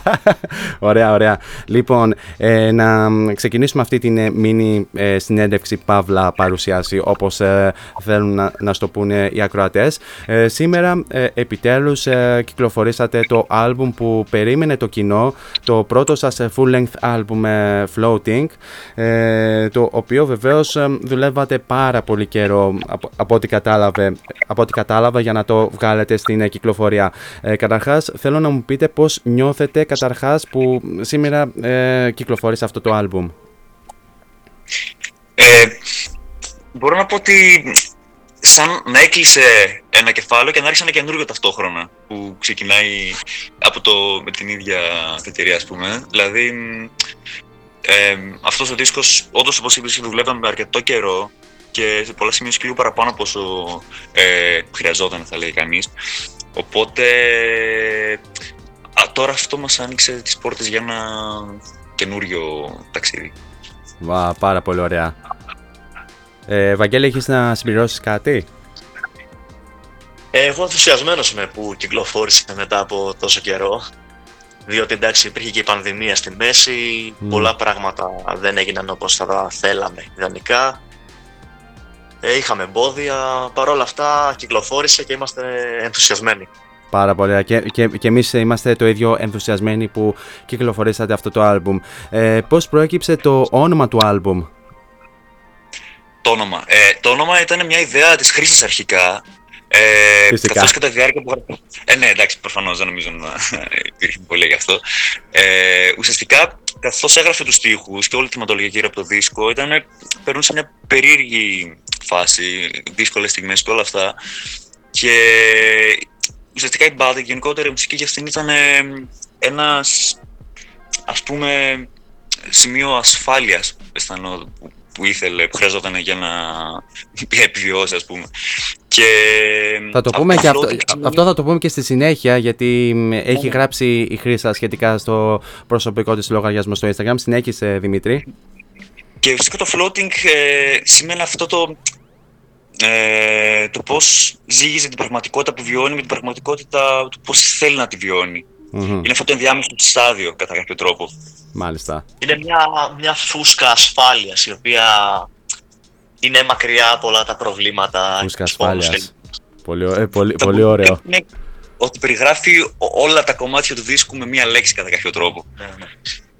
[laughs] ωραία, ωραία. Λοιπόν, ε, να μ, ξεκινήσουμε αυτή την ε, μίνι ε, συνέντευξη Παύλα παρουσίαση όπως ε, θέλουν να, να στο πούνε οι ακροατές. Ε, σήμερα ε, επιτέλους ε, κυκλοφορήσατε το άλμπουμ που περίμενε το κοινό, το πρώτο σας ε, full-length άλμπουμ ε, Floating, ε, το οποίο βεβαίως ε, δουλεύατε πάρα πολύ καιρό από, από, ό,τι κατάλαβε, από ό,τι κατάλαβα για να το βγάλετε στην ε, κυκλοφορία. Ε, καταρχάς θέλω να μου πείτε πώς νιώθετε καταρχάς που σήμερα ε, κυκλοφόρησε αυτό το άλμπουμ. Ε, μπορώ να πω ότι σαν να έκλεισε ένα κεφάλαιο και να άρχισε ένα καινούργιο ταυτόχρονα που ξεκινάει από το, με την ίδια εταιρεία ας πούμε. Δηλαδή μ, ε, αυτός ο δίσκος όντως όπως είπες δουλεύαμε αρκετό καιρό και σε πολλά σημεία σκληρού παραπάνω από όσο ε, χρειαζόταν θα λέει κανείς. Οπότε α, τώρα αυτό μας άνοιξε τις πόρτες για ένα καινούριο ταξίδι. Βα, πάρα πολύ ωραία. Ε, Βαγγέλη, έχεις να συμπληρώσεις κάτι; Ε, Εγώ ενθουσιασμένος είμαι που κυκλοφόρησε μετά από τόσο καιρό. Διότι εντάξει υπήρχε και η πανδημία στη μέση, Μμ. πολλά πράγματα δεν έγιναν όπως θα τα θέλαμε ιδανικά. Ε, είχαμε εμπόδια, παρόλα αυτά κυκλοφόρησε και είμαστε ενθουσιασμένοι. Πάρα πολύ ωραία. Και, και, και εμείς είμαστε το ίδιο ενθουσιασμένοι που κυκλοφορήσατε αυτό το άλμπουμ. Ε, πώς προέκυψε το όνομα του άλμπουμ; Το όνομα. Ε, το όνομα ήταν μια ιδέα της χρήσης αρχικά. Ε, Φυσικά. καθώς κατά τη διάρκεια που γράφω. Ε, ναι, εντάξει, προφανώς δεν νομίζω να υπήρχε πολύ γι' αυτό. Ε, ουσιαστικά, καθώς έγραφε τους στίχους και όλη τη θεματολογία γύρω από το δίσκο, ήταν, περνούσε μια περίεργη φάση, δύσκολες στιγμές και όλα αυτά. Και ουσιαστικά η μπάντα, η γενικότερα η μουσική για αυτήν ήταν ε, ένας, ας πούμε, σημείο ασφάλειας αισθανό, που, που ήθελε, που χρειαζόταν για να [laughs] επιβιώσει, ας πούμε. Και Θα το από πούμε και αυτό, floating ξεκινάει- αυτό θα το πούμε και στη συνέχεια γιατί μ, έχει γράψει η Χρύσα σχετικά στο προσωπικό της λογαριασμό στο Instagram. Συνέχισε Δημήτρη. Και ουσιαστικά το floating ε, σημαίνει αυτό το, ε, το πώς ζήγιζε την πραγματικότητα που βιώνει με την πραγματικότητα του πώς θέλει να τη βιώνει. Μμμ, Είναι αυτό το ενδιάμεσο στάδιο κατά κάποιο τρόπο. Μάλιστα. Είναι μια, μια φούσκα ασφάλειας η οποία είναι μακριά από όλα τα προβλήματα. Φούσκα τους πόνους ασφάλειας. Πολύ, ω- ε, πολύ, Το πολύ που ωραίο. είναι ότι περιγράφει ο- όλα τα κομμάτια του δίσκου με μία λέξη κατά κάποιο τρόπο. και- Ναι, ναι.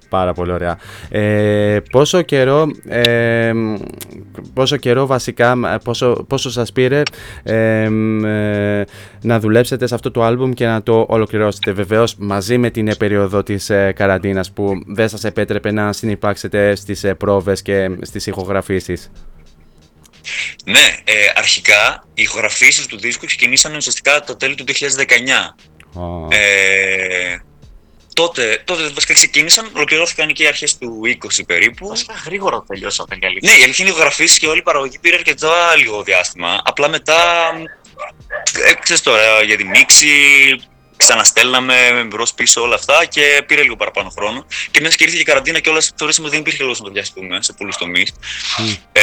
Πάρα πολύ ωραία. Ε, πόσο καιρό, ε, μ, πόσο καιρό βασικά, μ, πόσο, πόσο σας πήρε ε, μ, ε, να δουλέψετε σε αυτό το άλμπουμ και να το ολοκληρώσετε; Βεβαίως μαζί με την ε, περίοδο της ε, καραντίνας που δεν σας επέτρεπε να συνυπάρξετε στις ε, πρόβες και στις ηχογραφήσεις; Ναι, ε, αρχικά οι ηχογραφήσεις του δίσκου ξεκινήσαν ουσιαστικά το τέλη του 2019. Ω, Ε, τότε, τότε βασικά ξεκίνησαν, ολοκληρώθηκαν και οι αρχές του 20 περίπου. Βασικά γρήγορα τελειώσαμε και αλήθεια. Ναι, η αλήθεια είναι οι ηχογραφήσεις και όλη η παραγωγή πήρε αρκετά λίγο διάστημα. Απλά μετά, ε, ξέρεις τώρα, για τη μίξη, ξαναστέλναμε μπρος πίσω όλα αυτά και πήρε λίγο παραπάνω χρόνο. Και μιας και ήρθε και η καραντίνα και όλα θεωρήσαμε ότι δεν υπήρχε λόγος να το βιαστούμε σε πολλούς τομείς. Ε,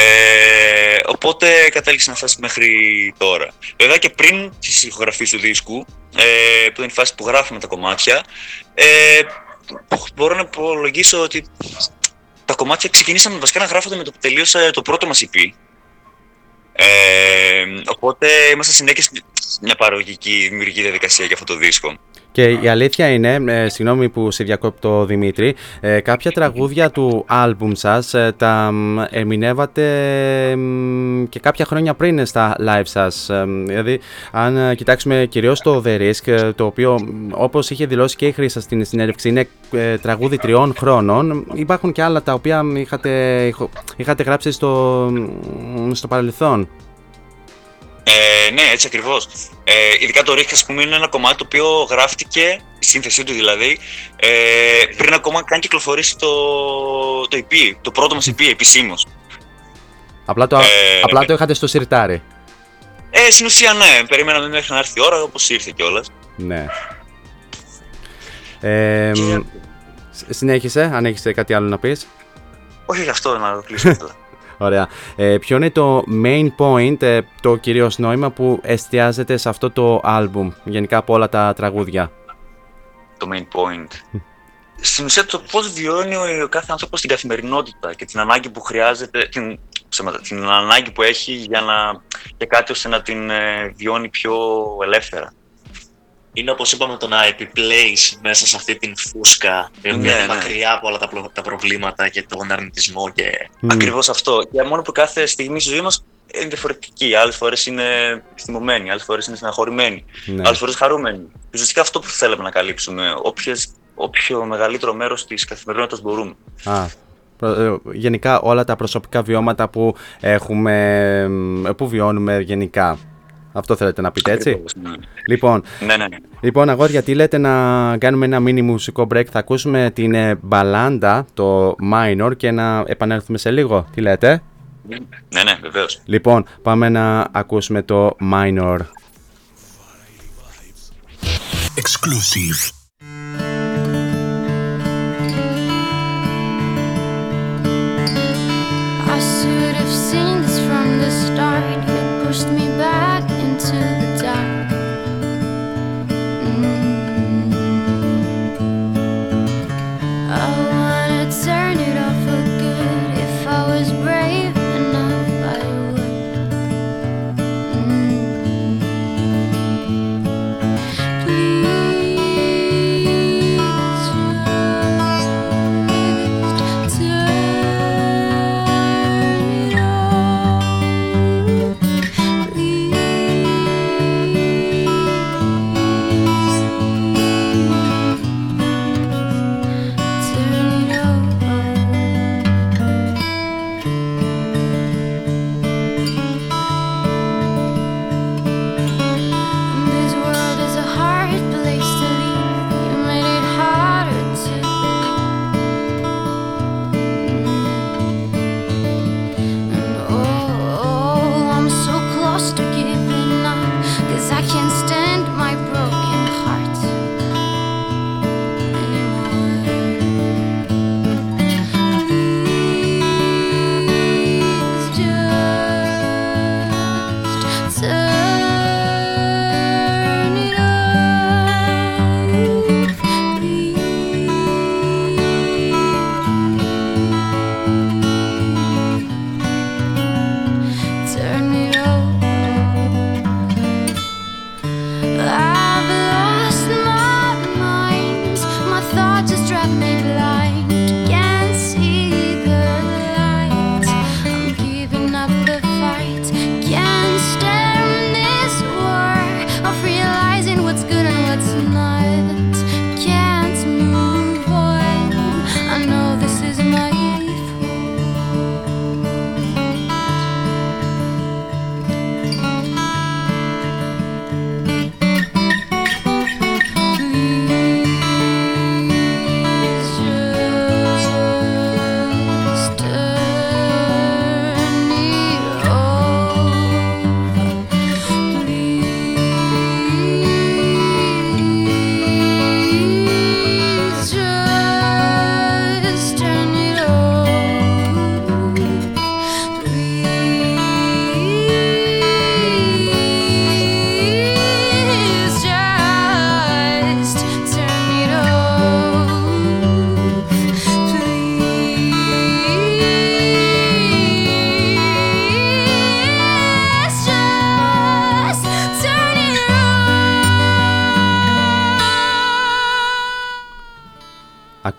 οπότε κατέληξε να φτάσει μέχρι τώρα. Βέβαια και πριν της ηχογραφής του δίσκου, ε, που είναι η φάση που γράφουμε τα κομμάτια, ε, μπορώ να υπολογίσω ότι τα κομμάτια ξεκινήσαμε βασικά να γράφονται με το που τελείωσε το πρώτο μας EP. Ε, οπότε είμαστε συνέχεια σε μια παραγωγική δημιουργική διαδικασία για αυτό το δίσκο. Και η αλήθεια είναι, ε, συγγνώμη που σε διακόπτω Δημήτρη, ε, κάποια τραγούδια του άλμπουμ σας ε, τα μ, ερμηνεύατε μ, και κάποια χρόνια πριν στα live σας. Ε, δηλαδή, αν ε, κοιτάξουμε κυρίως το The Risk, ε, το οποίο μ, όπως είχε δηλώσει και η Χρύσα στην συνέντευξη είναι ε, τραγούδι τριών χρόνων, υπάρχουν και άλλα τα οποία μ, είχατε, ηχο- είχατε γράψει στο, μ, στο παρελθόν. Ε, ναι, έτσι ακριβώς. Ε, ειδικά το Ρίχ, ας πούμε, είναι ένα κομμάτι το οποίο γράφτηκε, η σύνθεσή του δηλαδή, ε, πριν ακόμα καν κυκλοφορήσει το, το EP, το πρώτο μας EP επισήμως. Απλά το, Ε, απλά το είχατε στο σιρτάρι. Ε, στην ουσία, ναι, περιμέναμε μέχρι να έρθει η ώρα, όπως ήρθε κιόλας. Ναι. Ε, μ, σ- συνέχισε, αν έχεις κάτι άλλο να πεις. Όχι γι' αυτό να το κλείσουμε. τώρα. [laughs] Ωραία. Ε, ποιο είναι το main point, ε, το κυρίως νόημα που εστιάζεται σε αυτό το album, γενικά από όλα τα τραγούδια; το main point. Στην ουσία, το πώς βιώνει ο, ο κάθε άνθρωπος την καθημερινότητα και την ανάγκη που χρειάζεται, την, ψέματα, την ανάγκη που έχει για, να, για κάτι ώστε να την ε, βιώνει πιο ελεύθερα. Είναι όπως είπαμε το να επιπλέεις μέσα σε αυτή την φούσκα, η οποία Ναι, είναι ναι. μακριά από όλα τα, προ- τα προβλήματα και τον αρνητισμό και Μμ. Ακριβώς αυτό. Και μόνο που κάθε στιγμή στη ζωή μας είναι διαφορετική. Άλλες φορές είναι θυμωμένη, άλλες φορές είναι στεναχωρημένη, Ναι. άλλες φορές χαρούμενη. Ουσιαστικά αυτό που θέλουμε να καλύψουμε, όποιες, όποιο μεγαλύτερο μέρος της καθημερινότητας μπορούμε. Α, προ- ε, γενικά όλα τα προσωπικά βιώματα που έχουμε, μ, που βιώνουμε γενικά. Αυτό θέλετε να πείτε, έτσι; Ακριβώς, ναι. Λοιπόν, Ναι, ναι, ναι. λοιπόν, αγόρια, τι λέτε να κάνουμε ένα mini μουσικό break; Θα ακούσουμε την ε, μπαλάντα, το minor και να επανέλθουμε σε λίγο. Τι λέτε; Ναι, ναι, βεβαίως. Λοιπόν, πάμε να ακούσουμε το minor. Exclusive.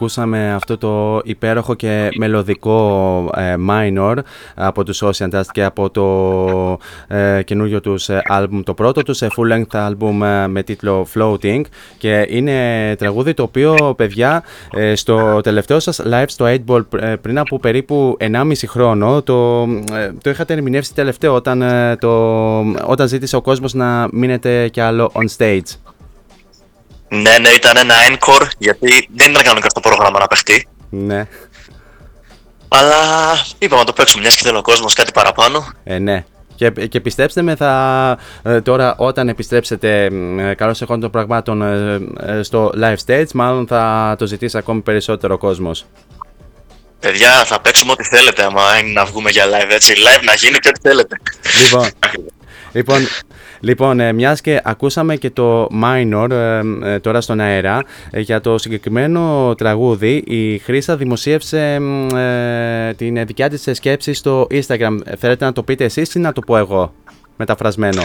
Ακούσαμε αυτό το υπέροχο και μελωδικό ε, minor από τους Ocean Dust και από το ε, καινούριο τους ε, album, το πρώτο τους ε, full length album ε, με τίτλο Floating και είναι τραγούδι το οποίο παιδιά ε, στο τελευταίο σας live στο 8 Ball πρ- ε, πριν από περίπου 1,5 χρόνο το, ε, το είχατε ερμηνεύσει τελευταίο όταν, ε, το, όταν ζήτησε ο κόσμος να μείνετε κι άλλο on stage. Ναι, ναι, ήταν ένα encore γιατί δεν ήταν κανονικά στο πρόγραμμα να παιχτεί. Ναι. Αλλά είπαμε να το παίξουμε μιας και θέλει ο κόσμος κάτι παραπάνω. Ε, ναι. Και, και πιστέψτε με, θα, ε, τώρα όταν επιστρέψετε μ, ε, καλώς εχόντων των πραγμάτων ε, ε, στο live stage, μάλλον θα το ζητήσει ακόμη περισσότερο ο κόσμος. Παιδιά, θα παίξουμε ό,τι θέλετε άμα είναι να βγούμε για live έτσι. Live να γίνει και ό,τι θέλετε. Λοιπόν, λοιπόν, λοιπόν ε, μιας και ακούσαμε και το minor ε, ε, τώρα στον αέρα, ε, για το συγκεκριμένο τραγούδι η Χρύσα δημοσίευσε μ, ε, την δικιά της σκέψη στο Instagram. Ε, Θέλετε να το πείτε εσείς ή να το πω εγώ, μεταφρασμένο;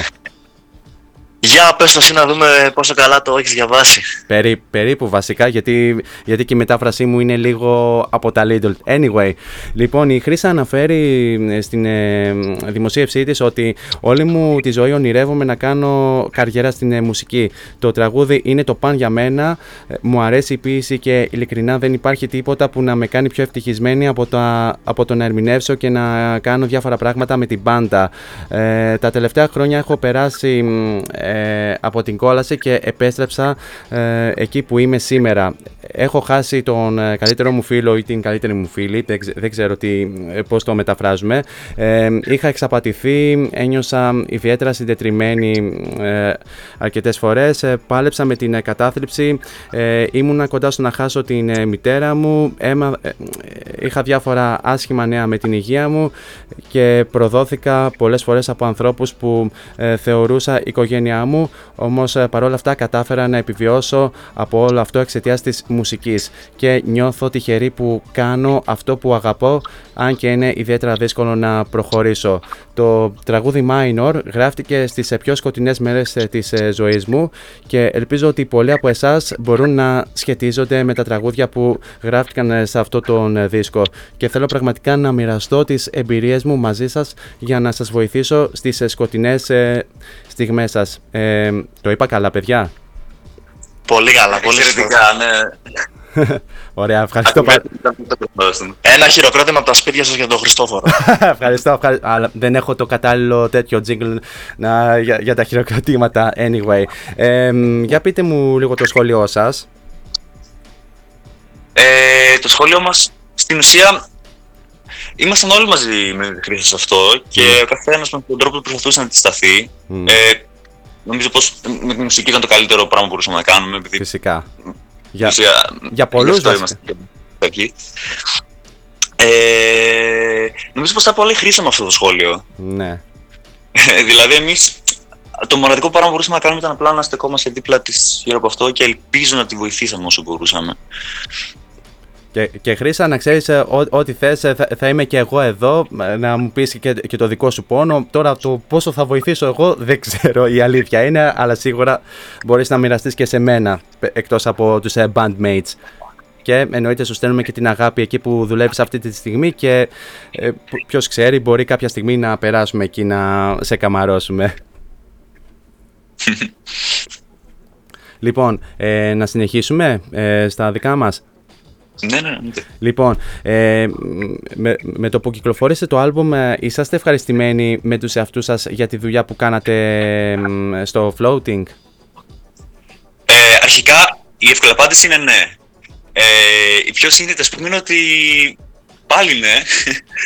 Για πες το εσύ να δούμε πόσο καλά το έχεις διαβάσει. Περί, περίπου βασικά, γιατί, γιατί και η μετάφρασή μου είναι λίγο από τα Lidl. Anyway, λοιπόν, η Χρύσα αναφέρει ε, στην ε, δημοσίευσή της ότι όλη μου τη ζωή ονειρεύομαι να κάνω καριέρα στην ε, μουσική. Το τραγούδι είναι το παν για μένα, ε, μου αρέσει η ποίηση και ειλικρινά δεν υπάρχει τίποτα που να με κάνει πιο ευτυχισμένη από, τα, από το να ερμηνεύσω και να κάνω διάφορα πράγματα με την μπάντα. Ε, τα τελευταία χρόνια έχω περάσει μ, ε, από την κόλαση και επέστρεψα ε, εκεί που είμαι σήμερα. Έχω χάσει τον ε, καλύτερο μου φίλο ή την καλύτερη μου φίλη, δεν, ξε- δεν ξέρω τι, ε, πώς το μεταφράζουμε. Ε, είχα εξαπατηθεί, ένιωσα ιδιαίτερα συντετριμένη ε, αρκετές φορές. Ε, πάλεψα με την ε, κατάθλιψη, ε, ήμουνα κοντά στο να χάσω την ε, μητέρα μου, Έμα, ε, ε, είχα διάφορα άσχημα νέα με την υγεία μου και προδόθηκα πολλές φορές από ανθρώπους που ε, θεωρούσα οικογένειά μου, όμως ε, παρόλα αυτά κατάφερα να επιβιώσω από όλο αυτό εξαιτίας της μουσικής και νιώθω τυχερή που κάνω αυτό που αγαπώ, αν και είναι ιδιαίτερα δύσκολο να προχωρήσω. Το τραγούδι Minor γράφτηκε στις ε, πιο σκοτεινές μέρες ε, της ε, ζωής μου και ελπίζω ότι πολλοί από εσάς μπορούν να σχετίζονται με τα τραγούδια που γράφτηκαν ε, σε αυτό τον ε, δίσκο και θέλω πραγματικά να μοιραστώ τις εμπειρίες μου μαζί σας για να σας βοηθήσω στις ε, σκοτεινές ε, στιγμές σας. Ε, το είπα καλά παιδιά; Πολύ καλά, πολύ Εξαιρετικά, σωστά. ναι. [laughs] Ωραία, ευχαριστώ πάρα Ήταν το πρώτο. Ένα χειροκρότημα από τα σπίτια σας για τον Χριστόφορο. [laughs] ευχαριστώ, ευχαριστώ. Αλλά δεν έχω το κατάλληλο τέτοιο jingle να, για, για τα χειροκροτήματα. Anyway, ε, για πείτε μου λίγο το σχόλιο σας. Ε, το σχόλιο μας στην ουσία ήμασταν όλοι μαζί με τη χρήση σε αυτό και ο καθένας με τον τρόπο που προσπαθούσε να τη σταθεί. Μμ. Ε, νομίζω πως με τη μουσική ήταν το καλύτερο πράγμα που μπορούσαμε να κάνουμε επειδή Φυσικά. στην Για, ουσία για πολλούς γι' αυτό βασικά. είμαστε και εκεί. Ε, νομίζω πως θα πολύ χρήσιμο αυτό το σχόλιο. ναι. Ε, δηλαδή, εμείς το μοναδικό πράγμα που μπορούσαμε να κάνουμε ήταν απλά να στεκόμαστε δίπλα της γύρω από αυτό και ελπίζω να τη βοηθήσαμε όσο μπορούσαμε. Και, και Χρήσα, να ξέρεις ε, ό- ό,τι θες, ε, θα, θα είμαι και εγώ εδώ, ε, να μου πεις και, και το δικό σου πόνο. Τώρα το πόσο θα βοηθήσω εγώ [laughs] δεν ξέρω, η αλήθεια είναι, αλλά σίγουρα μπορείς να μοιραστείς και σε μένα, πε- εκτός από τους ε, bandmates. Και εννοείται σου στέλνουμε και την αγάπη εκεί που δουλεύεις αυτή τη στιγμή και ε, π- ποιος ξέρει μπορεί κάποια στιγμή να περάσουμε εκεί να σε καμαρώσουμε. [laughs] λοιπόν, ε, να συνεχίσουμε ε, στα δικά μας. Ναι, ναι, ναι. Λοιπόν, ε, με, με το που κυκλοφόρησε το άλμπουμ, ε, είσαστε ευχαριστημένοι με τους εαυτούς σας για τη δουλειά που κάνατε μ, στο Floating; Ε, αρχικά, η εύκολη απάντηση είναι ναι. Ε, η πιο σύνθετη, ας πούμε, είναι ότι πάλι ναι.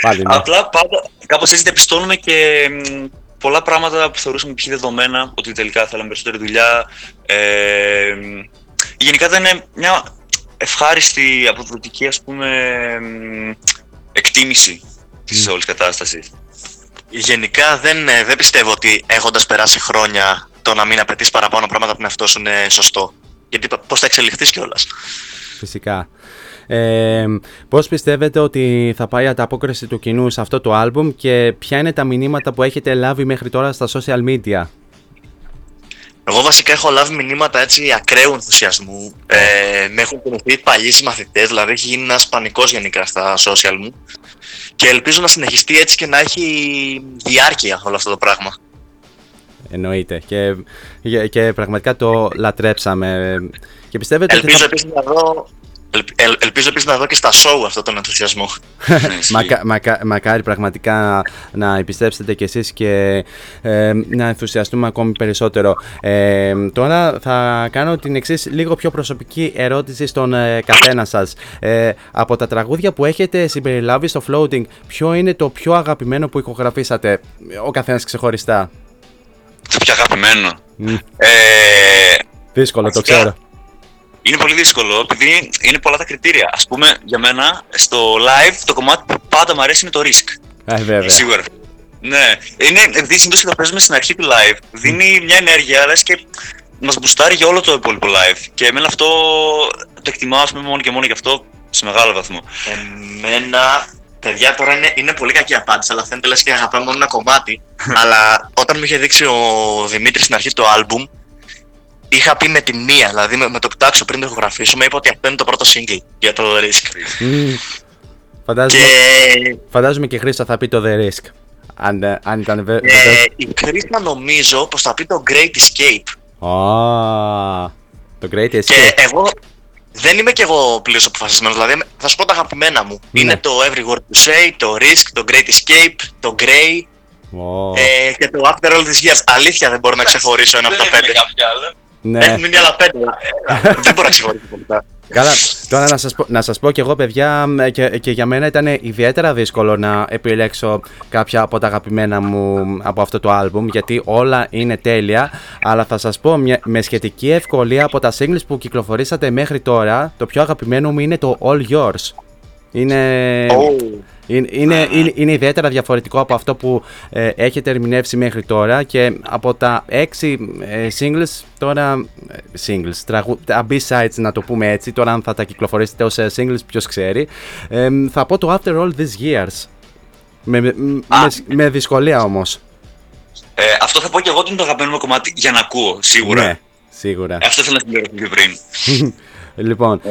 Πάλι ναι. Απλά πάντα κάπως έτσι διαπιστώνουμε και μ, πολλά πράγματα που θεωρούσαμε πιο δεδομένα, ότι τελικά θέλαμε περισσότερη δουλειά. Ε, μ, γενικά ήταν μια ευχάριστη, αποδοτική, ας πούμε, μ, εκτίμηση της όλης κατάστασης. Γενικά δεν, ε, δεν πιστεύω ότι έχοντας περάσει χρόνια το να μην απαιτείς παραπάνω πράγματα από τον εαυτό σου είναι σωστό. Γιατί πώς θα εξελιχθείς κιόλας. Φυσικά. Ε, πώς πιστεύετε ότι θα πάει η ανταπόκριση του κοινού σε αυτό το άλμπουμ και ποια είναι τα μηνύματα που έχετε λάβει μέχρι τώρα στα social media; Εγώ βασικά έχω λάβει μηνύματα έτσι ακραίου ενθουσιασμού. Ε, με έχουν κινηθεί παλιοί συμμαθητές, δηλαδή έχει γίνει ένας πανικός γενικά στα social μου. Και ελπίζω να συνεχιστεί έτσι και να έχει διάρκεια όλο αυτό το πράγμα. Εννοείται. Και, και, και πραγματικά το λατρέψαμε. Και πιστεύετε ότι Ελπίζω θα... επίσης να δω, ελ, ελ- ελπίζω επίσης να δω και στα show αυτό τον ενθουσιασμό. [laughs] Ναι, ισχύει. Μακα, μακα- μακάρι πραγματικά να επιστρέψετε κι εσείς και ε, να ενθουσιαστούμε ακόμη περισσότερο. Ε, τώρα θα κάνω την εξής λίγο πιο προσωπική ερώτηση στον ε, καθένα σας. Ε, από τα τραγούδια που έχετε συμπεριλάβει στο Floating, ποιο είναι το πιο αγαπημένο που ηχογραφήσατε ο καθένας ξεχωριστά; Το πιο αγαπημένο. Μμ, Ε, δύσκολο, το Βασικά, ξέρω. Είναι πολύ δύσκολο επειδή είναι πολλά τα κριτήρια. Ας πούμε, για μένα, στο live το κομμάτι που πάντα μου αρέσει είναι το risk. Ε, βέβαια. Σίγουρα. Ναι, είναι, επειδή συνήθως και το παίζουμε στην αρχή του live, δίνει μια ενέργεια, λες και μας μπουστάρει για όλο το υπόλοιπο live. Και εμένα αυτό το εκτιμάω, ας πούμε, μόνο και μόνο γι' αυτό σε μεγάλο βαθμό. Εμένα, παιδιά, τώρα είναι, είναι πολύ κακή απάντηση, αλλά φαίνεται λες και αγαπάμε μόνο ένα κομμάτι. [laughs] αλλά όταν μου είχε δείξει ο Δημήτρης στην αρχή το άλμπουμ, είχα πει με τη μία, δηλαδή με, με το κοιτάξω πριν το ηχογραφήσουμε, είπα ότι αυτό είναι το πρώτο single για το Risk. Μμ. Φαντάζομαι, Και φαντάζομαι και η Χρήστα θα πει το The Risk. Αν, ε, αν ήταν βε- ε, βεβαίως. η Κρίστα νομίζω πως θα πει το Great Escape. Α, το Great Και Escape. εγώ δεν είμαι κι εγώ πλήρως αποφασισμένος. Δηλαδή, θα σου πω τα αγαπημένα μου. Ναι. Είναι το Every Word You Say, το Risk, το Great Escape, το Grey Ω, ε, και το After All These Years. Αλήθεια δεν μπορώ να ξεχωρίσω ένα από τα πέντε. Ναι. Έχουν μείνει άλλα πέντε. αλλά, ε, δεν μπορώ να ξεχωρίσω πολλά. Καλά, τώρα να σας, πω, να σας πω κι εγώ παιδιά μ, και, και για μένα ήταν ιδιαίτερα δύσκολο να επιλέξω κάποια από τα αγαπημένα μου από αυτό το άλμπουμ γιατί όλα είναι τέλεια αλλά θα σας πω μια, με σχετική ευκολία από τα singles που κυκλοφορήσατε μέχρι τώρα το πιο αγαπημένο μου είναι το All Yours. Είναι, είναι, είναι, είναι, είναι ιδιαίτερα διαφορετικό από αυτό που ε, έχετε ερμηνεύσει μέχρι τώρα και από τα έξι ε, singles τώρα ε, singles, τραγου, τα B-sides να το πούμε έτσι τώρα αν θα τα κυκλοφορήσετε ως ε, singles ποιος ξέρει. Ε, θα πω το After All These Years. Με, με, με, με δυσκολία όμως. Ε, αυτό θα πω και εγώ ότι είναι το αγαπημένο μου κομμάτι για να ακούω, σίγουρα. ναι, σίγουρα. Αυτό ήθελα να συμπληρώσω πιο πριν. [laughs] λοιπόν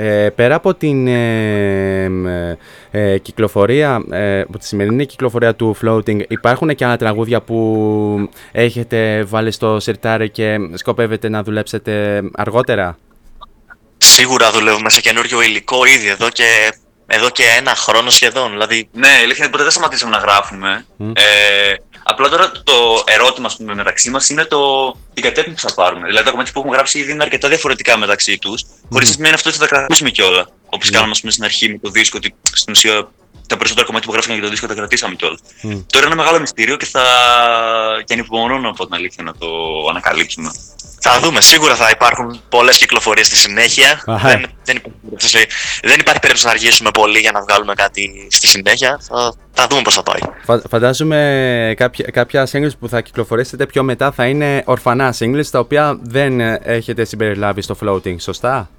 Ε, Ε, πέρα από την ε, ε, ε, κυκλοφορία, ε, από τη σημερινή κυκλοφορία του Floating, υπάρχουν και άλλα τραγούδια που έχετε βάλει στο σιρτάρι και σκοπεύετε να δουλέψετε αργότερα; Σίγουρα δουλεύουμε σε καινούριο υλικό ήδη εδώ και, εδώ και ένα χρόνο σχεδόν. Δηλαδή, ναι, η αλήθεια είναι ποτέ δεν σταματήσαμε να γράφουμε. Μμ. Ε, απλά τώρα το ερώτημα ας πούμε, μεταξύ μας είναι το την κατεύθυνση που θα πάρουμε. Δηλαδή τα κομμάτια που έχουμε γράψει ήδη είναι αρκετά διαφορετικά μεταξύ τους, χωρίς να σημαίνει αυτό ότι θα τα κρατήσουμε κιόλα. Όπως Μμ. κάναμε ας πούμε, στην αρχή με το δίσκο, ότι στην ουσία τα περισσότερα κομμάτια που γράφηκαν για το δίσκο τα κρατήσαμε κιόλας. Μμ. Τώρα είναι ένα μεγάλο μυστήριο και θα. και ανυπομονώ να πω την αλήθεια να το ανακαλύψουμε. Θα δούμε. Σίγουρα θα υπάρχουν πολλές κυκλοφορίες στη συνέχεια. Αχα. δεν, δεν, υπάρχει περίπτωση, δεν υπάρχει περίπτωση να αργήσουμε πολύ για να βγάλουμε κάτι στη συνέχεια. Θα, θα δούμε πώς θα πάει. Φα- φαντάζομαι κάποια, κάποια singles που θα κυκλοφορήσετε πιο μετά θα είναι ορφανά singles τα οποία δεν ε, έχετε συμπεριλάβει στο Floating, σωστά;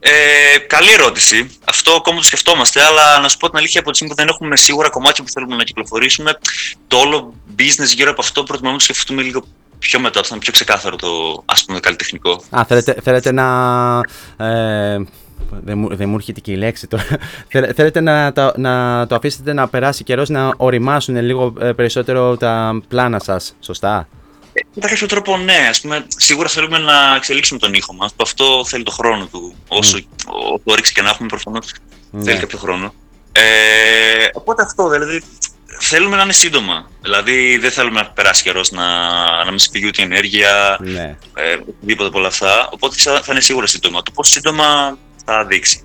Ε, καλή ερώτηση. Αυτό ακόμα το σκεφτόμαστε, αλλά να σου πω την αλήθεια, από τη στιγμή που δεν έχουμε σίγουρα κομμάτια που θέλουμε να κυκλοφορήσουμε, το όλο business γύρω από αυτό προτιμάμε να το σκεφτούμε λίγο πιο μετά, όταν είναι πιο ξεκάθαρο το ας πούμε καλλιτεχνικό. Α, θέλετε, θέλετε να. Ε, δεν μου, δεν μου έρχεται και η λέξη τώρα. [laughs] Θέλ- θέλετε να, το- να το αφήσετε να περάσει καιρός να οριμάσουν λίγο ε, περισσότερο τα πλάνα σας, σωστά; Με κάποιο τρόπο, ναι, ας πούμε, σίγουρα θέλουμε να εξελίξουμε τον ήχο μας. Αυτό θέλει το χρόνο του. Όσο mm. όρεξη και να έχουμε, προφανώς Ναι. θέλει κάποιο χρόνο. Ε, οπότε αυτό, δηλαδή, θέλουμε να είναι σύντομα. Δηλαδή, δεν θέλουμε να περάσει καιρός να, να μην φύγει ούτε η ενέργεια, Ναι. ε, οτιδήποτε από όλα αυτά. Οπότε θα, θα είναι σίγουρα σύντομα. Το πώς σύντομα θα δείξει.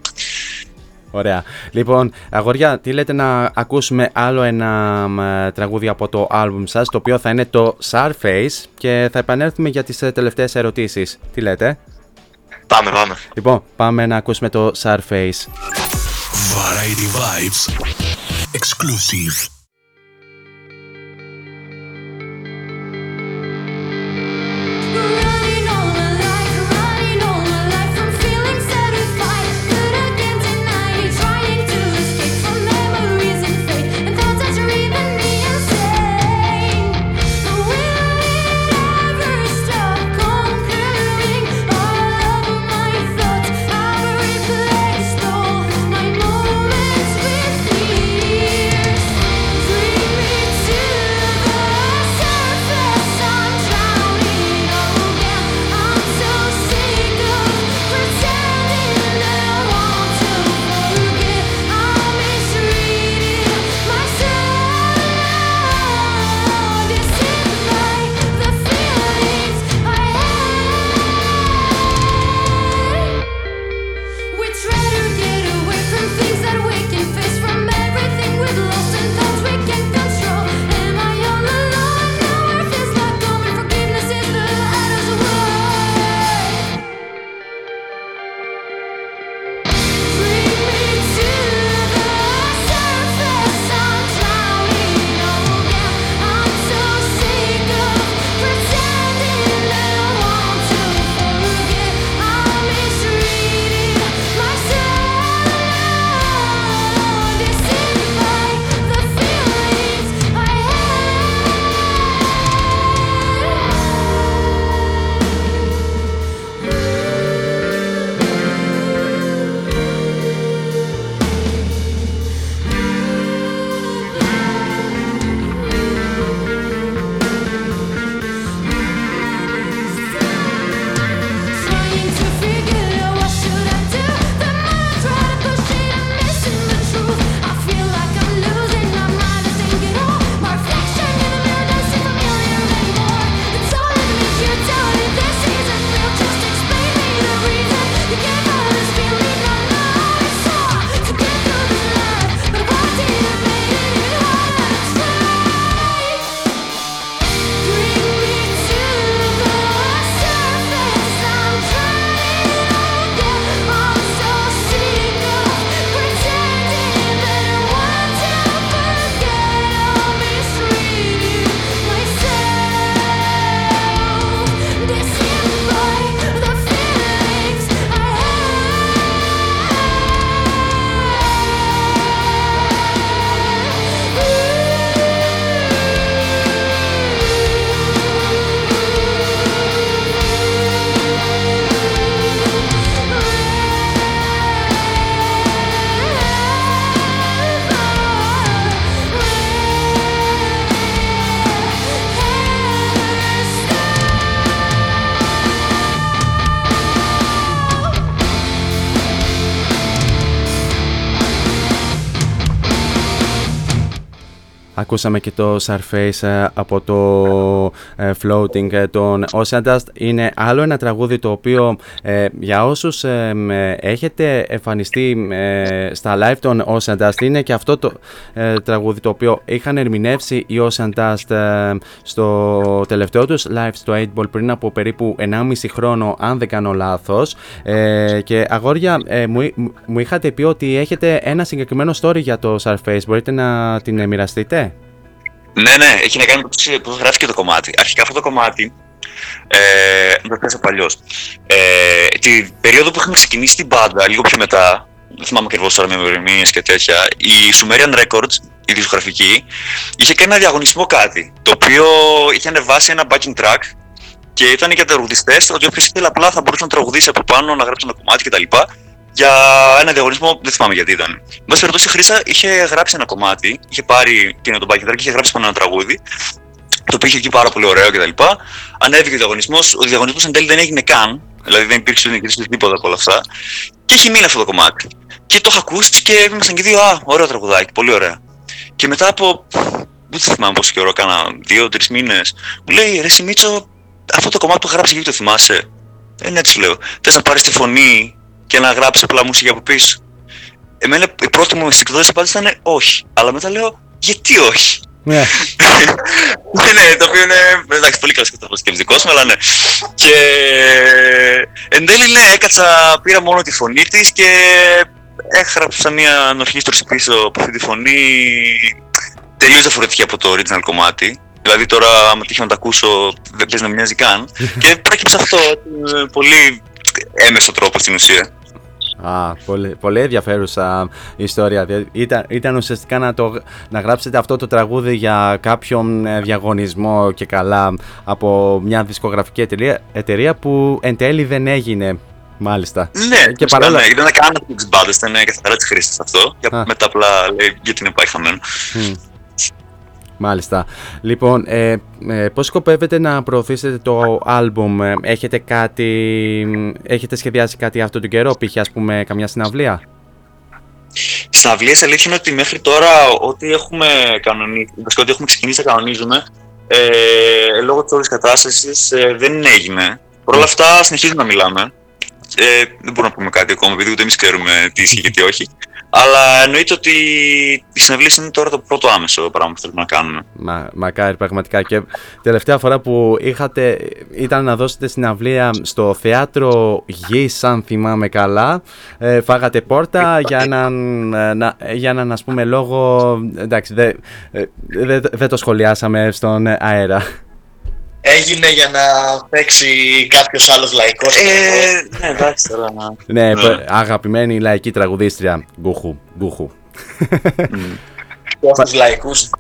Ωραία. Λοιπόν, αγόρια, τι λέτε να ακούσουμε άλλο ένα μ, ε, τραγούδι από το άλμπουμ σας, το οποίο θα είναι το Surface και θα επανέλθουμε για τις ε, τελευταίες ερωτήσεις. Τι λέτε; Πάμε, πάμε. Λοιπόν, πάμε να ακούσουμε το Surface. Variety Vibes. Exclusive. Ακούσαμε και το Surface ε, από το ε, Floating ε, των Ocean Dust. Είναι άλλο ένα τραγούδι το οποίο ε, για όσους ε, με, έχετε εμφανιστεί ε, στα live των Ocean Dust είναι και αυτό το ε, τραγούδι το οποίο είχαν ερμηνεύσει οι Ocean Dust ε, στο τελευταίο τους live στο 8 Ball πριν από περίπου 1,5 χρόνο αν δεν κάνω λάθος ε, και αγόρια ε, μου, μου είχατε πει ότι έχετε ένα συγκεκριμένο story για το Surface μπορείτε να την ε, μοιραστείτε; Ναι, ναι, έχει να κάνει με πώς- πώς γράφει και το κομμάτι. Αρχικά αυτό το κομμάτι, ε, το πιάσα παλιό. Ε, την περίοδο που είχαμε ξεκινήσει την μπάντα, λίγο πιο μετά, δεν θυμάμαι ακριβώς τώρα με ημερομηνίες και τέτοια, η Sumerian Records, η δισκογραφική, είχε κάνει ένα διαγωνισμό κάτι, το οποίο είχε ανεβάσει ένα backing track και ήταν για τραγουδιστές, ότι όποιο ήθελε απλά θα μπορούσε να τραγουδήσει από πάνω, να γράψει ένα κομμάτι κτλ. Για ένα διαγωνισμό, δεν θυμάμαι γιατί ήταν. Εν πάση περιπτώσει, η Χρήσα είχε γράψει ένα κομμάτι, είχε πάρει και τον backing track και είχε γράψει πάνω ένα τραγούδι, το οποίο είχε εκεί πάρα πολύ ωραίο κτλ. Ανέβηκε ο διαγωνισμός. Ο διαγωνισμός εν τέλει δεν έγινε καν, δηλαδή δεν υπήρξε ούτε νικητή τίποτα από όλα αυτά. Και έχει μείνει αυτό το κομμάτι. Και το είχα ακούσει και ήμασταν και δύο, Α, ωραίο τραγουδάκι, πολύ ωραία. Και μετά από. Δεν θυμάμαι πόσο καιρό, κάνα δύο-τρει μήνες, μου λέει Ρε Σιμίτσο, αυτό το κομμάτι που είχα γράψει γιατί το θυμάσαι; Ε, ναι, της λέω. Θες να πάρεις τη φωνή και να γράψει απλά μουσική από πίσω. Εμένα η πρώτη μου αισθηκτική απάντηση ήταν όχι. Αλλά μετά λέω, γιατί όχι; Ναι. [laughs] Ναι, ναι, το οποίο είναι. Εντάξει, πολύ κλασικό το σκεπτικό μου, αλλά ναι. Και εν τέλει, ναι, έκατσα, πήρα μόνο τη φωνή της και έγραψα μια ανορχήστρωση πίσω από αυτή τη φωνή τελείω διαφορετική από το original κομμάτι. Δηλαδή τώρα, άμα τύχει να το ακούσω, δεν παίζει να μοιάζει καν. [laughs] και πρόκειψε αυτό με πολύ έμεσο τρόπο στην ουσία. Α, πολύ, πολύ ενδιαφέρουσα ιστορία. Δια- Ήταν, ήταν ουσιαστικά να, το, να γράψετε αυτό το τραγούδι για κάποιον ε, διαγωνισμό και καλά από μια δισκογραφική εταιρεία, εταιρεία που εν τέλει δεν έγινε. Μάλιστα. Ναι, και παρόλα... ναι, δεν έκανα τις μπάντες, ήταν καθαρά της χρήσης αυτό. Και Α. μετά απλά λέει γιατί είναι πάει χαμένο. Μμ. Μάλιστα. Λοιπόν, ε, ε, πώς σκοπεύετε να προωθήσετε το άλμπουμ, ε, έχετε κάτι, έχετε σχεδιάσει κάτι αυτό τον καιρό, π.χ. ας πούμε καμιά συναυλία; Συναυλίες αλήθεια είναι ότι μέχρι τώρα ό,τι έχουμε κανονίσει, βασικά ό,τι έχουμε ξεκινήσει να κανονίζουμε, ε, λόγω της όλης κατάστασης ε, δεν έγινε. Παρ' όλα αυτά συνεχίζουμε να μιλάμε. Ε, δεν μπορούμε να πούμε κάτι ακόμα, επειδή ούτε εμείς ξέρουμε τι ισχύει και τι όχι. Αλλά εννοείται ότι οι συναυλίες είναι τώρα το πρώτο άμεσο πράγμα που θέλουμε να κάνουμε. Μα, μακάρι πραγματικά. Και τελευταία φορά που είχατε ήταν να δώσετε συναυλία στο θέατρο Γης αν θυμάμαι καλά. Ε, φάγατε πόρτα για έναν, ε, να, για έναν ας πούμε λόγο εντάξει δεν ε, δεν- δεν το σχολιάσαμε στον αέρα Έγινε για να παίξει κάποιος άλλος λαϊκός. Ε, ναι, εντάξει τώρα. ναι, Ναι. π- αγαπημένη λαϊκή τραγουδίστρια Γκούχου, Γκούχου. Στου λαϊκούς. [laughs]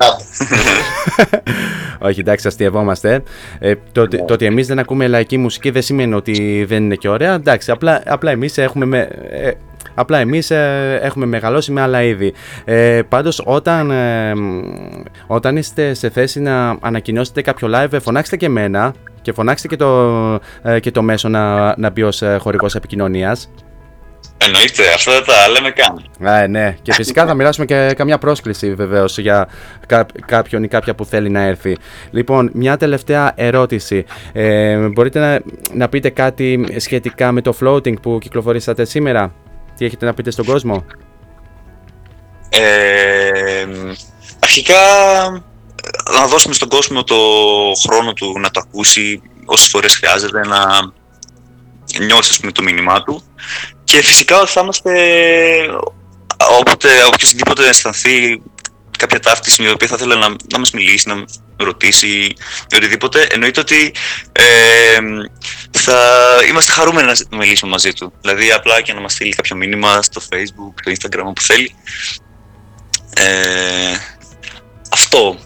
Όχι, εντάξει, αστειευόμαστε. Ε, το, ότι- το ότι εμείς δεν ακούμε λαϊκή μουσική δεν σημαίνει ότι δεν είναι και ωραία. Εντάξει, απλά, απλά εμείς έχουμε. Με, ε, Απλά εμείς ε, έχουμε μεγαλώσει με άλλα είδη. Ε, πάντως όταν, ε, όταν είστε σε θέση να ανακοινώσετε κάποιο live, ε, φωνάξτε και εμένα και φωνάξτε και το, ε, και το μέσο να, να μπει ως ε, χορηγός επικοινωνίας. Εννοείται, αυτό δεν τα λέμε καν. Α, ναι, και φυσικά θα μοιράσουμε και καμιά πρόσκληση βεβαίως για κά- κάποιον ή κάποια που θέλει να έρθει. Λοιπόν, μια τελευταία ερώτηση. Ε, μπορείτε να, να πείτε κάτι σχετικά με το floating που κυκλοφορήσατε σήμερα; Τι έχετε να πείτε στον κόσμο; Ε, αρχικά να δώσουμε στον κόσμο το χρόνο του να το ακούσει όσες φορές χρειάζεται να νιώσει ας πούμε, το μήνυμά του και φυσικά θα είμαστε όποτε οποιοδήποτε αισθανθεί κάποια ταύτιση η οποία θα ήθελε να, να μας μιλήσει, να ρωτήσει ή οτιδήποτε εννοείται ότι ε, θα είμαστε χαρούμενοι να μιλήσουμε μαζί του δηλαδή απλά και να μας στείλει κάποιο μήνυμα στο facebook, στο instagram όπου θέλει ε, αυτό,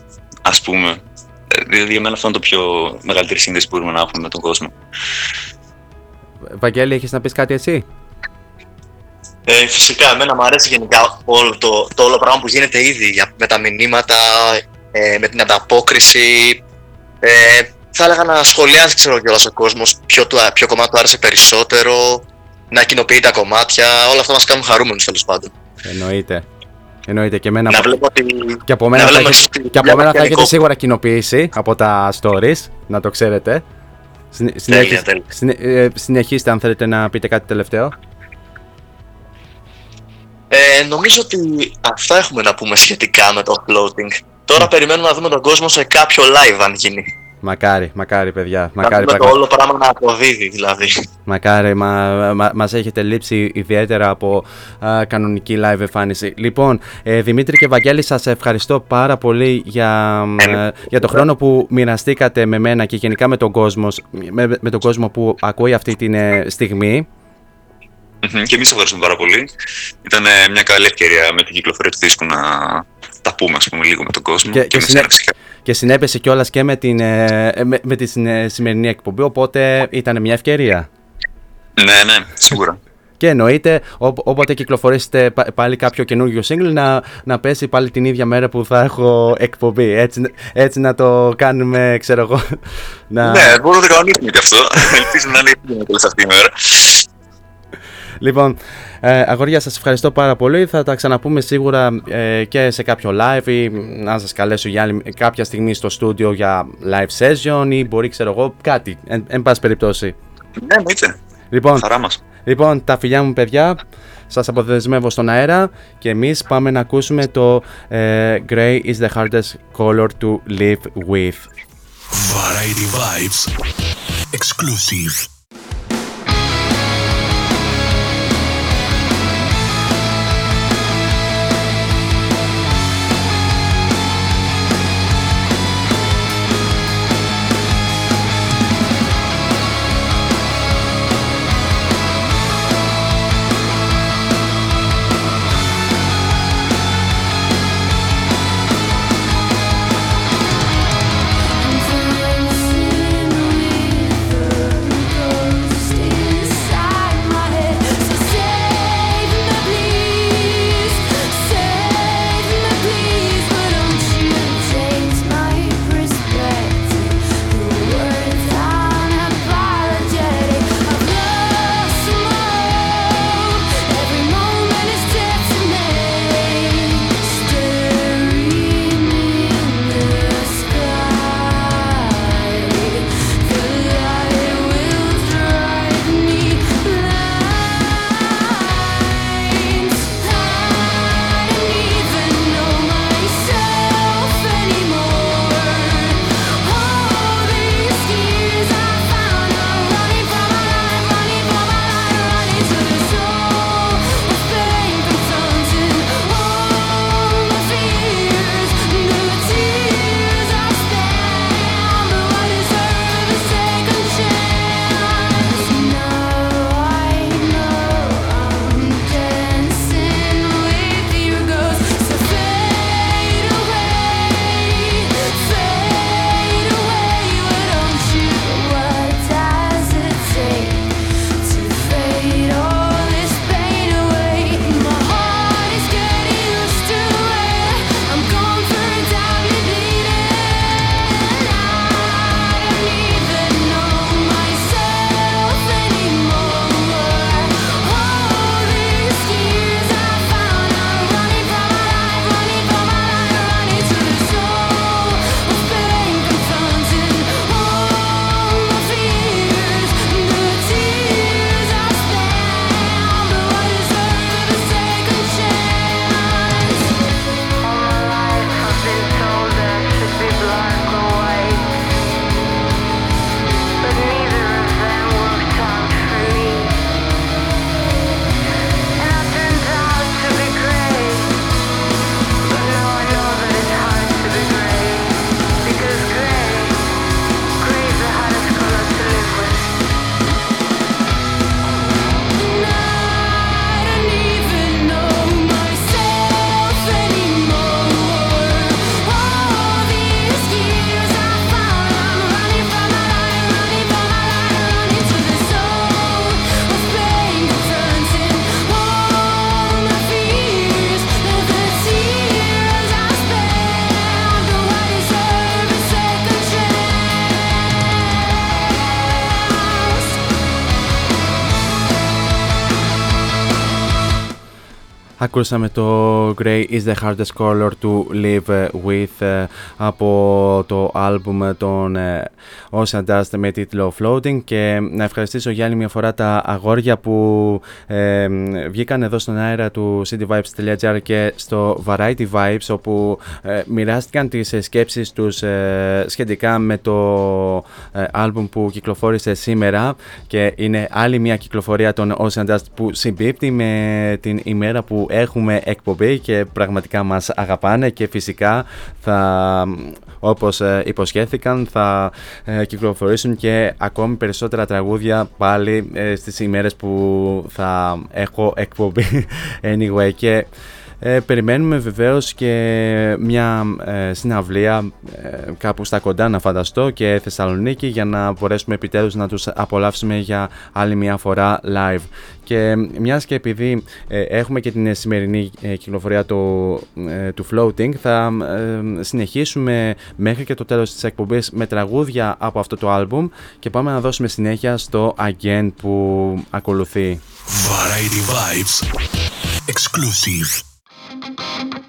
ας πούμε. Ε, Δηλαδή, για μένα αυτό είναι το πιο μεγαλύτερη σύνδεση που μπορούμε να έχουμε με τον κόσμο. Βαγγέλη, έχεις να πεις κάτι εσύ; Ε, φυσικά, εμένα μου αρέσει γενικά όλο το, το όλο πράγμα που γίνεται ήδη για- με τα μηνύματα, ε, με την ανταπόκριση. Ε, θα έλεγα να σχολιάζει, ξέρω κιόλας ο κόσμος, ποιο, του, ποιο κομμάτι του άρεσε περισσότερο, να κοινοποιεί τα κομμάτια, όλα αυτά μας κάνουν χαρούμενους τέλος πάντων. Εννοείται. Εννοείται και εμένα. Να βλέπω ότι. Και από μένα να θα βλέπω έχετε, στη- και από για μένα θα μηχανικό. έχετε σίγουρα κοινοποίηση από τα stories, να το ξέρετε. Συνε- συνέχιστε- τέλεια. συνε- ε, συνεχίστε αν θέλετε να πείτε κάτι τελευταίο. Ε, νομίζω ότι αυτά έχουμε να πούμε σχετικά με το floating. Τώρα περιμένουμε να δούμε τον κόσμο σε κάποιο live αν γίνει. Μακάρι, μακάρι παιδιά, Να μακάρι δούμε το πράγμα. όλο πράγμα να αποδίδει δηλαδή. Μακάρι, μα, μα, μας έχετε λείψει ιδιαίτερα από α, κανονική live εμφάνιση. Λοιπόν, ε, Δημήτρη και Βαγγέλη, σας ευχαριστώ πάρα πολύ για, ε, για το χρόνο που μοιραστήκατε με μένα και γενικά με τον κόσμος, με, με τον κόσμο που ακούει αυτή τη στιγμή. Μμμ, Και εμείς ευχαριστούμε πάρα πολύ. Ήταν ε, μια καλή ευκαιρία με την κυκλοφορία του δίσκου να τα πούμε ας πούμε, λίγο με τον κόσμο Και- και, και με συνέ- συνέντευξη. Και συνέπεσε κιόλας και με, την, ε, με, με τη συνε- σημερινή εκπομπή, οπότε ήταν μια ευκαιρία. Ναι, ναι, σίγουρα. [laughs] Και εννοείται, όπο- όποτε κυκλοφορήσετε πα- πάλι κάποιο καινούργιο single, να, να πέσει πάλι την ίδια μέρα που θα έχω εκπομπή. Έτσι, έτσι να το κάνουμε, ξέρω εγώ. [laughs] Να... ναι, μπορούμε να το κανονίσουμε κι αυτό. [laughs] Ελπίζω να είναι η πιο αυτή η μέρα. Λοιπόν, ε, αγόρια, σας ευχαριστώ πάρα πολύ. Θα τα ξαναπούμε σίγουρα ε, και σε κάποιο live ή να σας καλέσω για άλλη, κάποια στιγμή στο στούντιο για live session ή μπορεί, ξέρω εγώ, κάτι, εν, εν πάση περιπτώσει. Ναι, εννοείται. Λοιπόν, Χαρά μας. Λοιπόν, τα φιλιά μου παιδιά, σας αποδεσμεύω στον αέρα και εμείς πάμε να ακούσουμε το ε, Grey is the hardest color to live with. Variety Vibes. Exclusive. Ακούσαμε το Grey is the hardest color to live with ε, από το άλμπουμ των ε, Ocean Dust με τίτλο Floating και να ευχαριστήσω για άλλη μια φορά τα αγόρια που ε, βγήκαν εδώ στον αέρα του cityvibes.gr και στο Variety Vibes όπου ε, μοιράστηκαν τις ε, σκέψεις τους ε, σχετικά με το ε, άλμπουμ που κυκλοφόρησε σήμερα και είναι άλλη μια κυκλοφορία των Ocean Dust που συμπίπτει με την ημέρα που έχουμε εκπομπή και πραγματικά μας αγαπάνε και φυσικά θα όπως ε, υποσχέθηκαν θα ε, κυκλοφορήσουν και ακόμη περισσότερα τραγούδια πάλι ε, στις ημέρες που θα έχω εκπομπή. [laughs] Anyway και ε, περιμένουμε βεβαίως και μια ε, συναυλία ε, κάπου στα κοντά να φανταστώ και Θεσσαλονίκη για να μπορέσουμε επιτέλους να τους απολαύσουμε για άλλη μια φορά live. Και μιας και επειδή ε, έχουμε και την σημερινή ε, κυκλοφορία του, ε, του Floating θα ε, συνεχίσουμε μέχρι και το τέλος της εκπομπής με τραγούδια από αυτό το άλμπουμ και πάμε να δώσουμε συνέχεια στο Again που ακολουθεί. Variety Vibes. Exclusive. Thank you.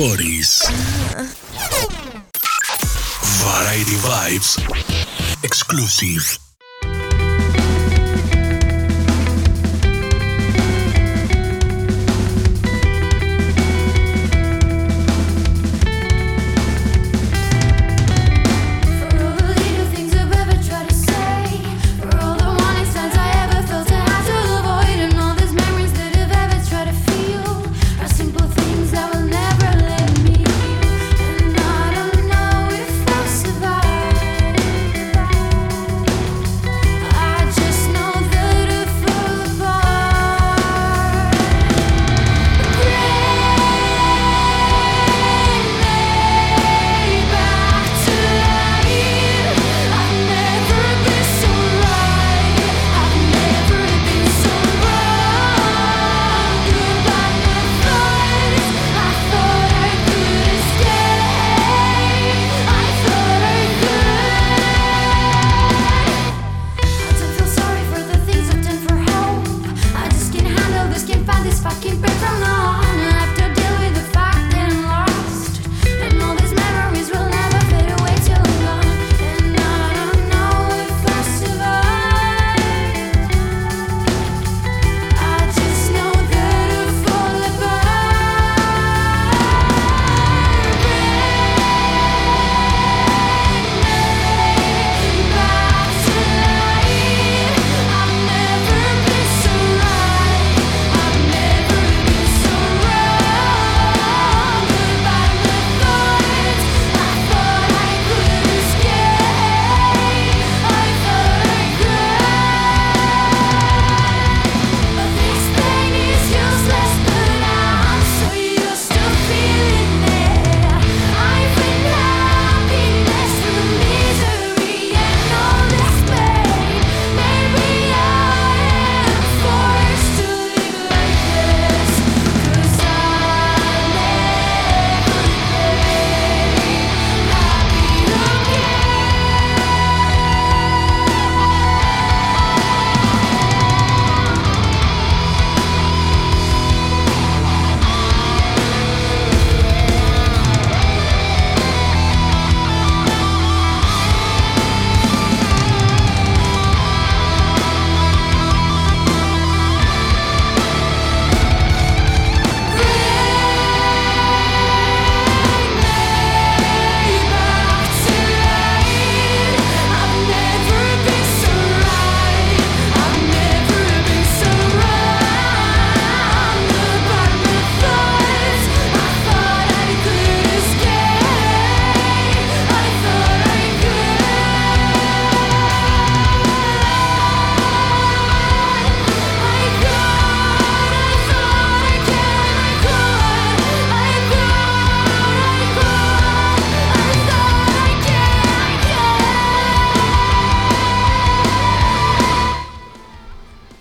Fuori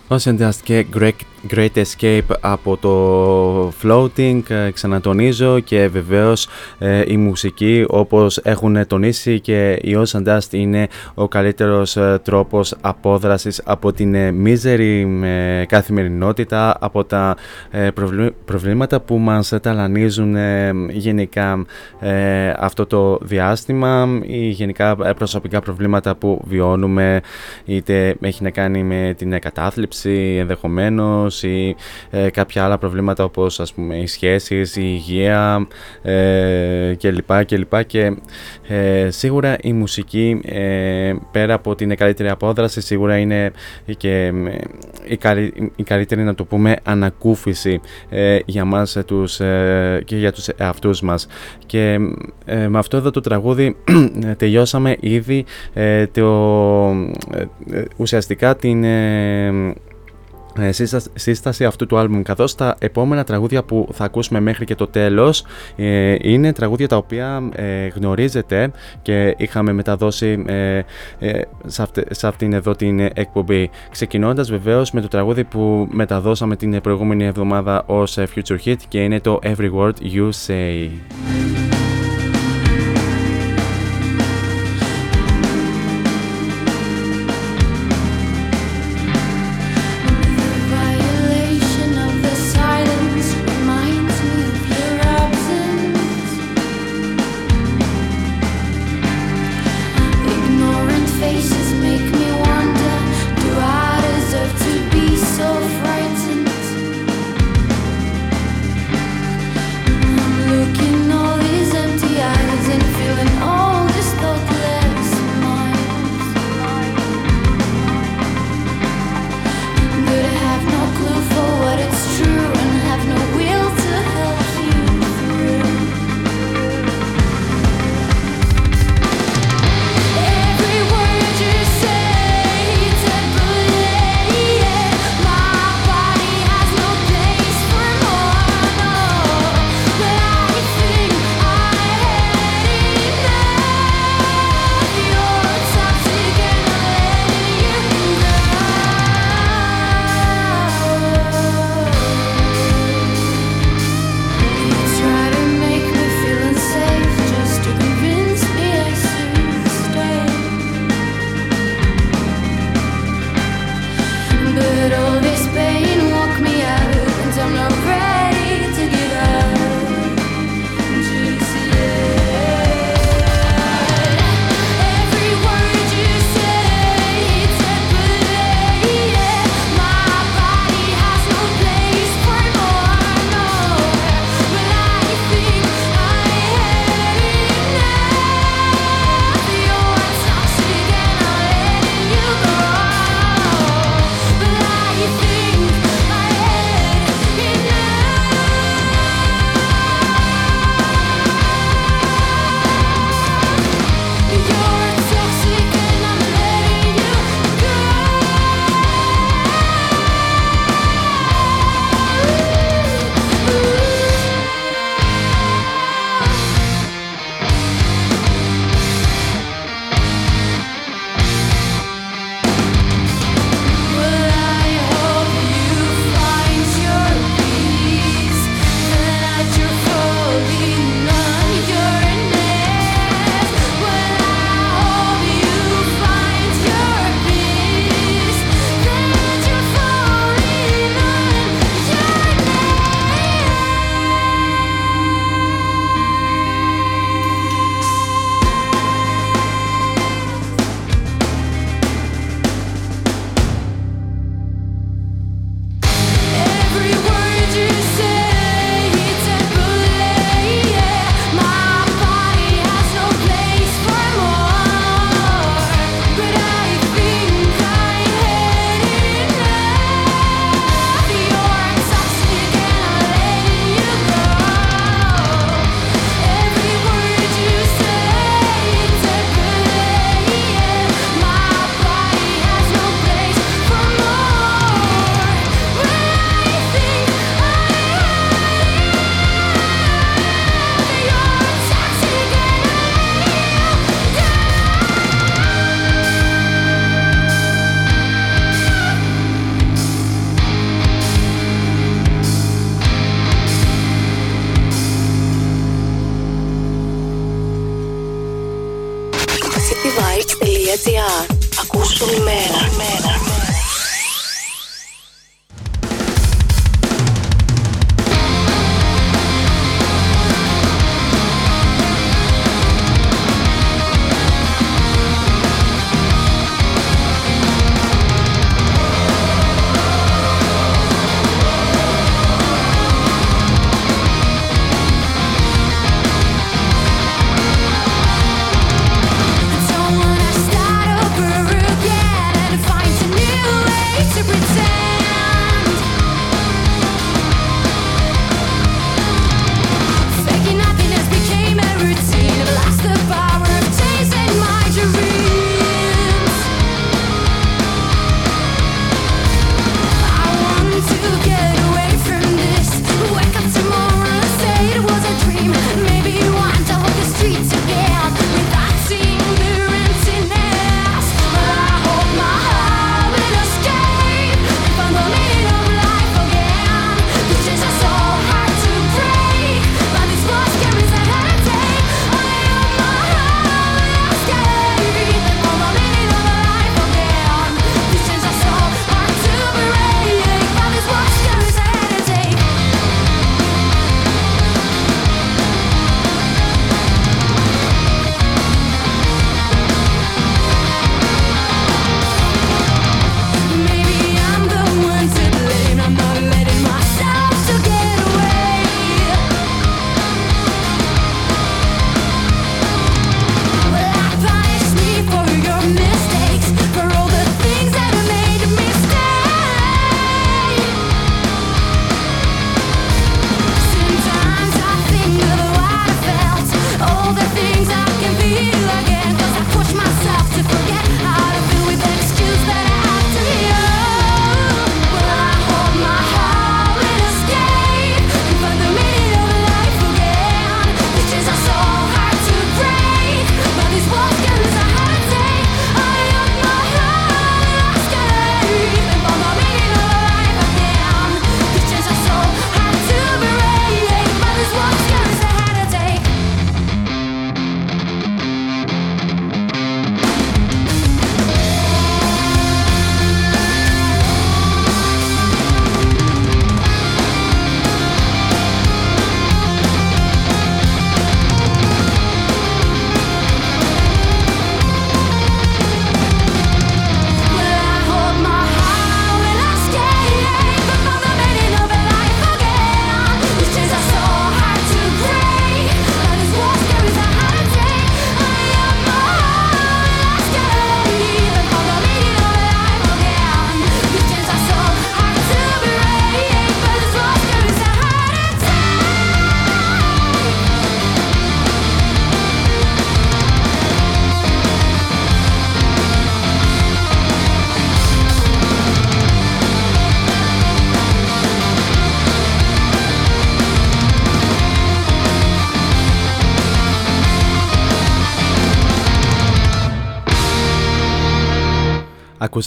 Ocean Dust και Great, Great Escape από το Floating, ε, ξανατονίζω και βεβαίως ε, η μουσική όπως έχουν τονίσει και η Ocean Dust είναι ο καλύτερος ε, τρόπος απόδρασης από την ε, μίζερη ε, καθημερινότητα, από τα ε, προβλη- προβλήματα που μας ταλανίζουν ε, γενικά ε, αυτό το διάστημα ή γενικά ε, προσωπικά προβλήματα που βιώνουμε είτε έχει να κάνει με την κατάθλιψη ενδεχομένως ή ε, κάποια άλλα προβλήματα όπως ας πούμε οι σχέσεις, η υγεία ε, κλπ. κλπ. Και ε, σίγουρα η μουσική ε, πέρα από την καλύτερη απόδραση σίγουρα είναι και ε, η, καλύ- η καλύτερη να το πούμε ανακούφιση ε, για μας ε, τους, ε, και για τους εαυτούς μας και ε, με αυτό εδώ το τραγούδι ε, [clears throat] τελειώσαμε ήδη ε, το, ε, ε, ουσιαστικά την ε, ε, σύσταση, σύσταση αυτού του άλμπουμ καθώς τα επόμενα τραγούδια που θα ακούσουμε μέχρι και το τέλος ε, είναι τραγούδια τα οποία ε, γνωρίζετε και είχαμε μεταδώσει ε, ε, σε, αυτε- σε αυτήν εδώ την εκπομπή. Ξεκινώντας βεβαίως με το τραγούδι που μεταδώσαμε την προηγούμενη εβδομάδα ως ε, Future Hit και είναι το Every Word You Say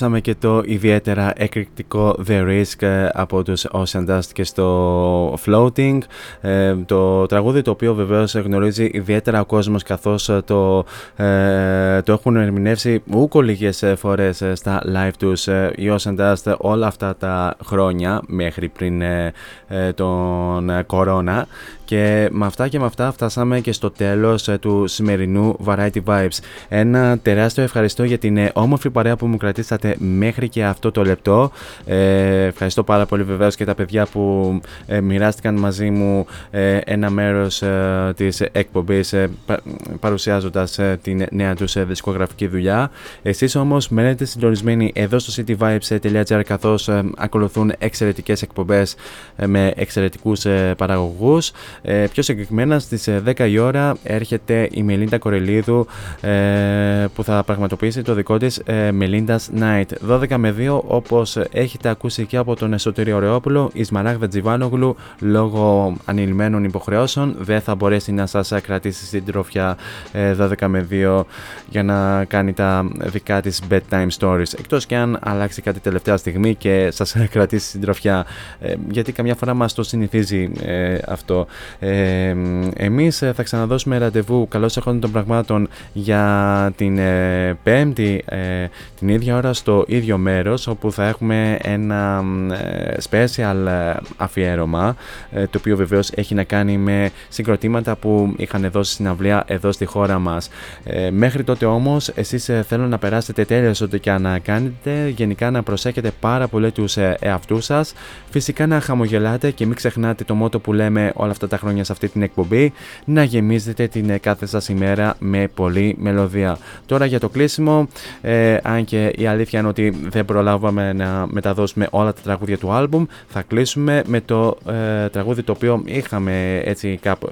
Ακούσαμε και το ιδιαίτερα εκρηκτικό The Risk ε, από τους Ocean Dust και στο Floating. Ε, το τραγούδι το οποίο βεβαίως γνωρίζει ιδιαίτερα ο κόσμος καθώς ε, το, ε, το έχουν ερμηνεύσει ούκο λίγες ε, φορές ε, στα live τους ε, οι Ocean Dust όλα αυτά τα χρόνια μέχρι πριν ε, ε, τον ε, κορώνα και με αυτά και με αυτά φτάσαμε και στο τέλος ε, του σημερινού Variety Vibes. Ένα τεράστιο ευχαριστώ για την ε, όμορφη παρέα που μου κρατήσατε μέχρι και αυτό το λεπτό. Ε, ευχαριστώ πάρα πολύ βεβαίως και τα παιδιά που ε, μοιράστηκαν μαζί μου ε, ένα μέρος ε, της εκπομπής ε, πα- παρουσιάζοντας ε, την νέα τους ε, δισκογραφική δουλειά. Εσείς όμως μένετε συντονισμένοι εδώ στο cityvibes.gr καθώς ε, ακολουθούν εξαιρετικές εκπομπές ε, με εξαιρετικούς ε, παραγωγούς. Ε, πιο συγκεκριμένα στις ε, 10 η ώρα έρχεται η Μελίντα Κορελίδου ε, που θα πραγματοποιήσει το δικό της ε, Melinda's Night. 12 με 2 όπως έχετε ακούσει και από τον Εσωτερικό Ρεόπουλο η Σμαράγδα Τζιβάνογλου λόγω ανηλυμένων υποχρεώσεων δεν θα μπορέσει να σας κρατήσει στην τροφιά ε, 12 με 2 για να κάνει τα δικά της bedtime stories. Εκτός και αν αλλάξει κάτι τελευταία στιγμή και σας κρατήσει στην τροφιά ε, γιατί καμιά φορά μας το συνηθίζει ε, αυτό Ε, εμείς ε, θα ξαναδώσουμε ραντεβού. Καλώς έχοντας των πραγμάτων για την ε, πέμπτη ε, την ίδια ώρα στο ίδιο μέρος όπου θα έχουμε ένα ε, special ε, αφιέρωμα ε, το οποίο βεβαίως έχει να κάνει με συγκροτήματα που είχαν δώσει συναυλία εδώ στη χώρα μας. Ε, μέχρι τότε όμως εσείς ε, θέλω να περάσετε τέλειως ό,τι και να κάνετε. Γενικά να προσέχετε πάρα πολύ τους ε, εαυτούς σας. Φυσικά να χαμογελάτε και μην ξεχνάτε το μότο που λέμε όλα αυτά τα χρόνια σε αυτή την εκπομπή να γεμίζετε την ε, κάθε σας ημέρα με πολλή μελωδία. Τώρα για το κλείσιμο, ε, αν και η αλήθεια είναι ότι δεν προλάβαμε να μεταδώσουμε όλα τα τραγούδια του άλμπουμ, θα κλείσουμε με το ε, τραγούδι το οποίο είχαμε έτσι κάπου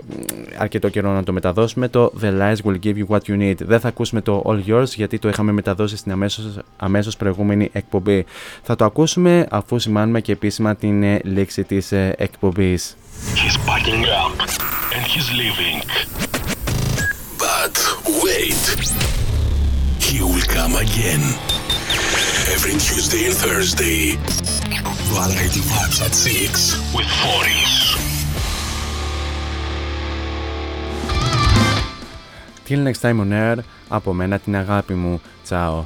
αρκετό καιρό να το μεταδώσουμε, το The Lies Will Give You What You Need. Δεν θα ακούσουμε το All Yours γιατί το είχαμε μεταδώσει στην αμέσως, αμέσως προηγούμενη εκπομπή. Θα το ακούσουμε αφού σημάνουμε και επίσημα την ε, λήξη της ε, εκπομπής. He's packing up and he's leaving. But wait, he will come again. Every Tuesday and Thursday. Variety Vibes at 6 with Foris. Till next time on air, από μένα την αγάπη μου. Ciao.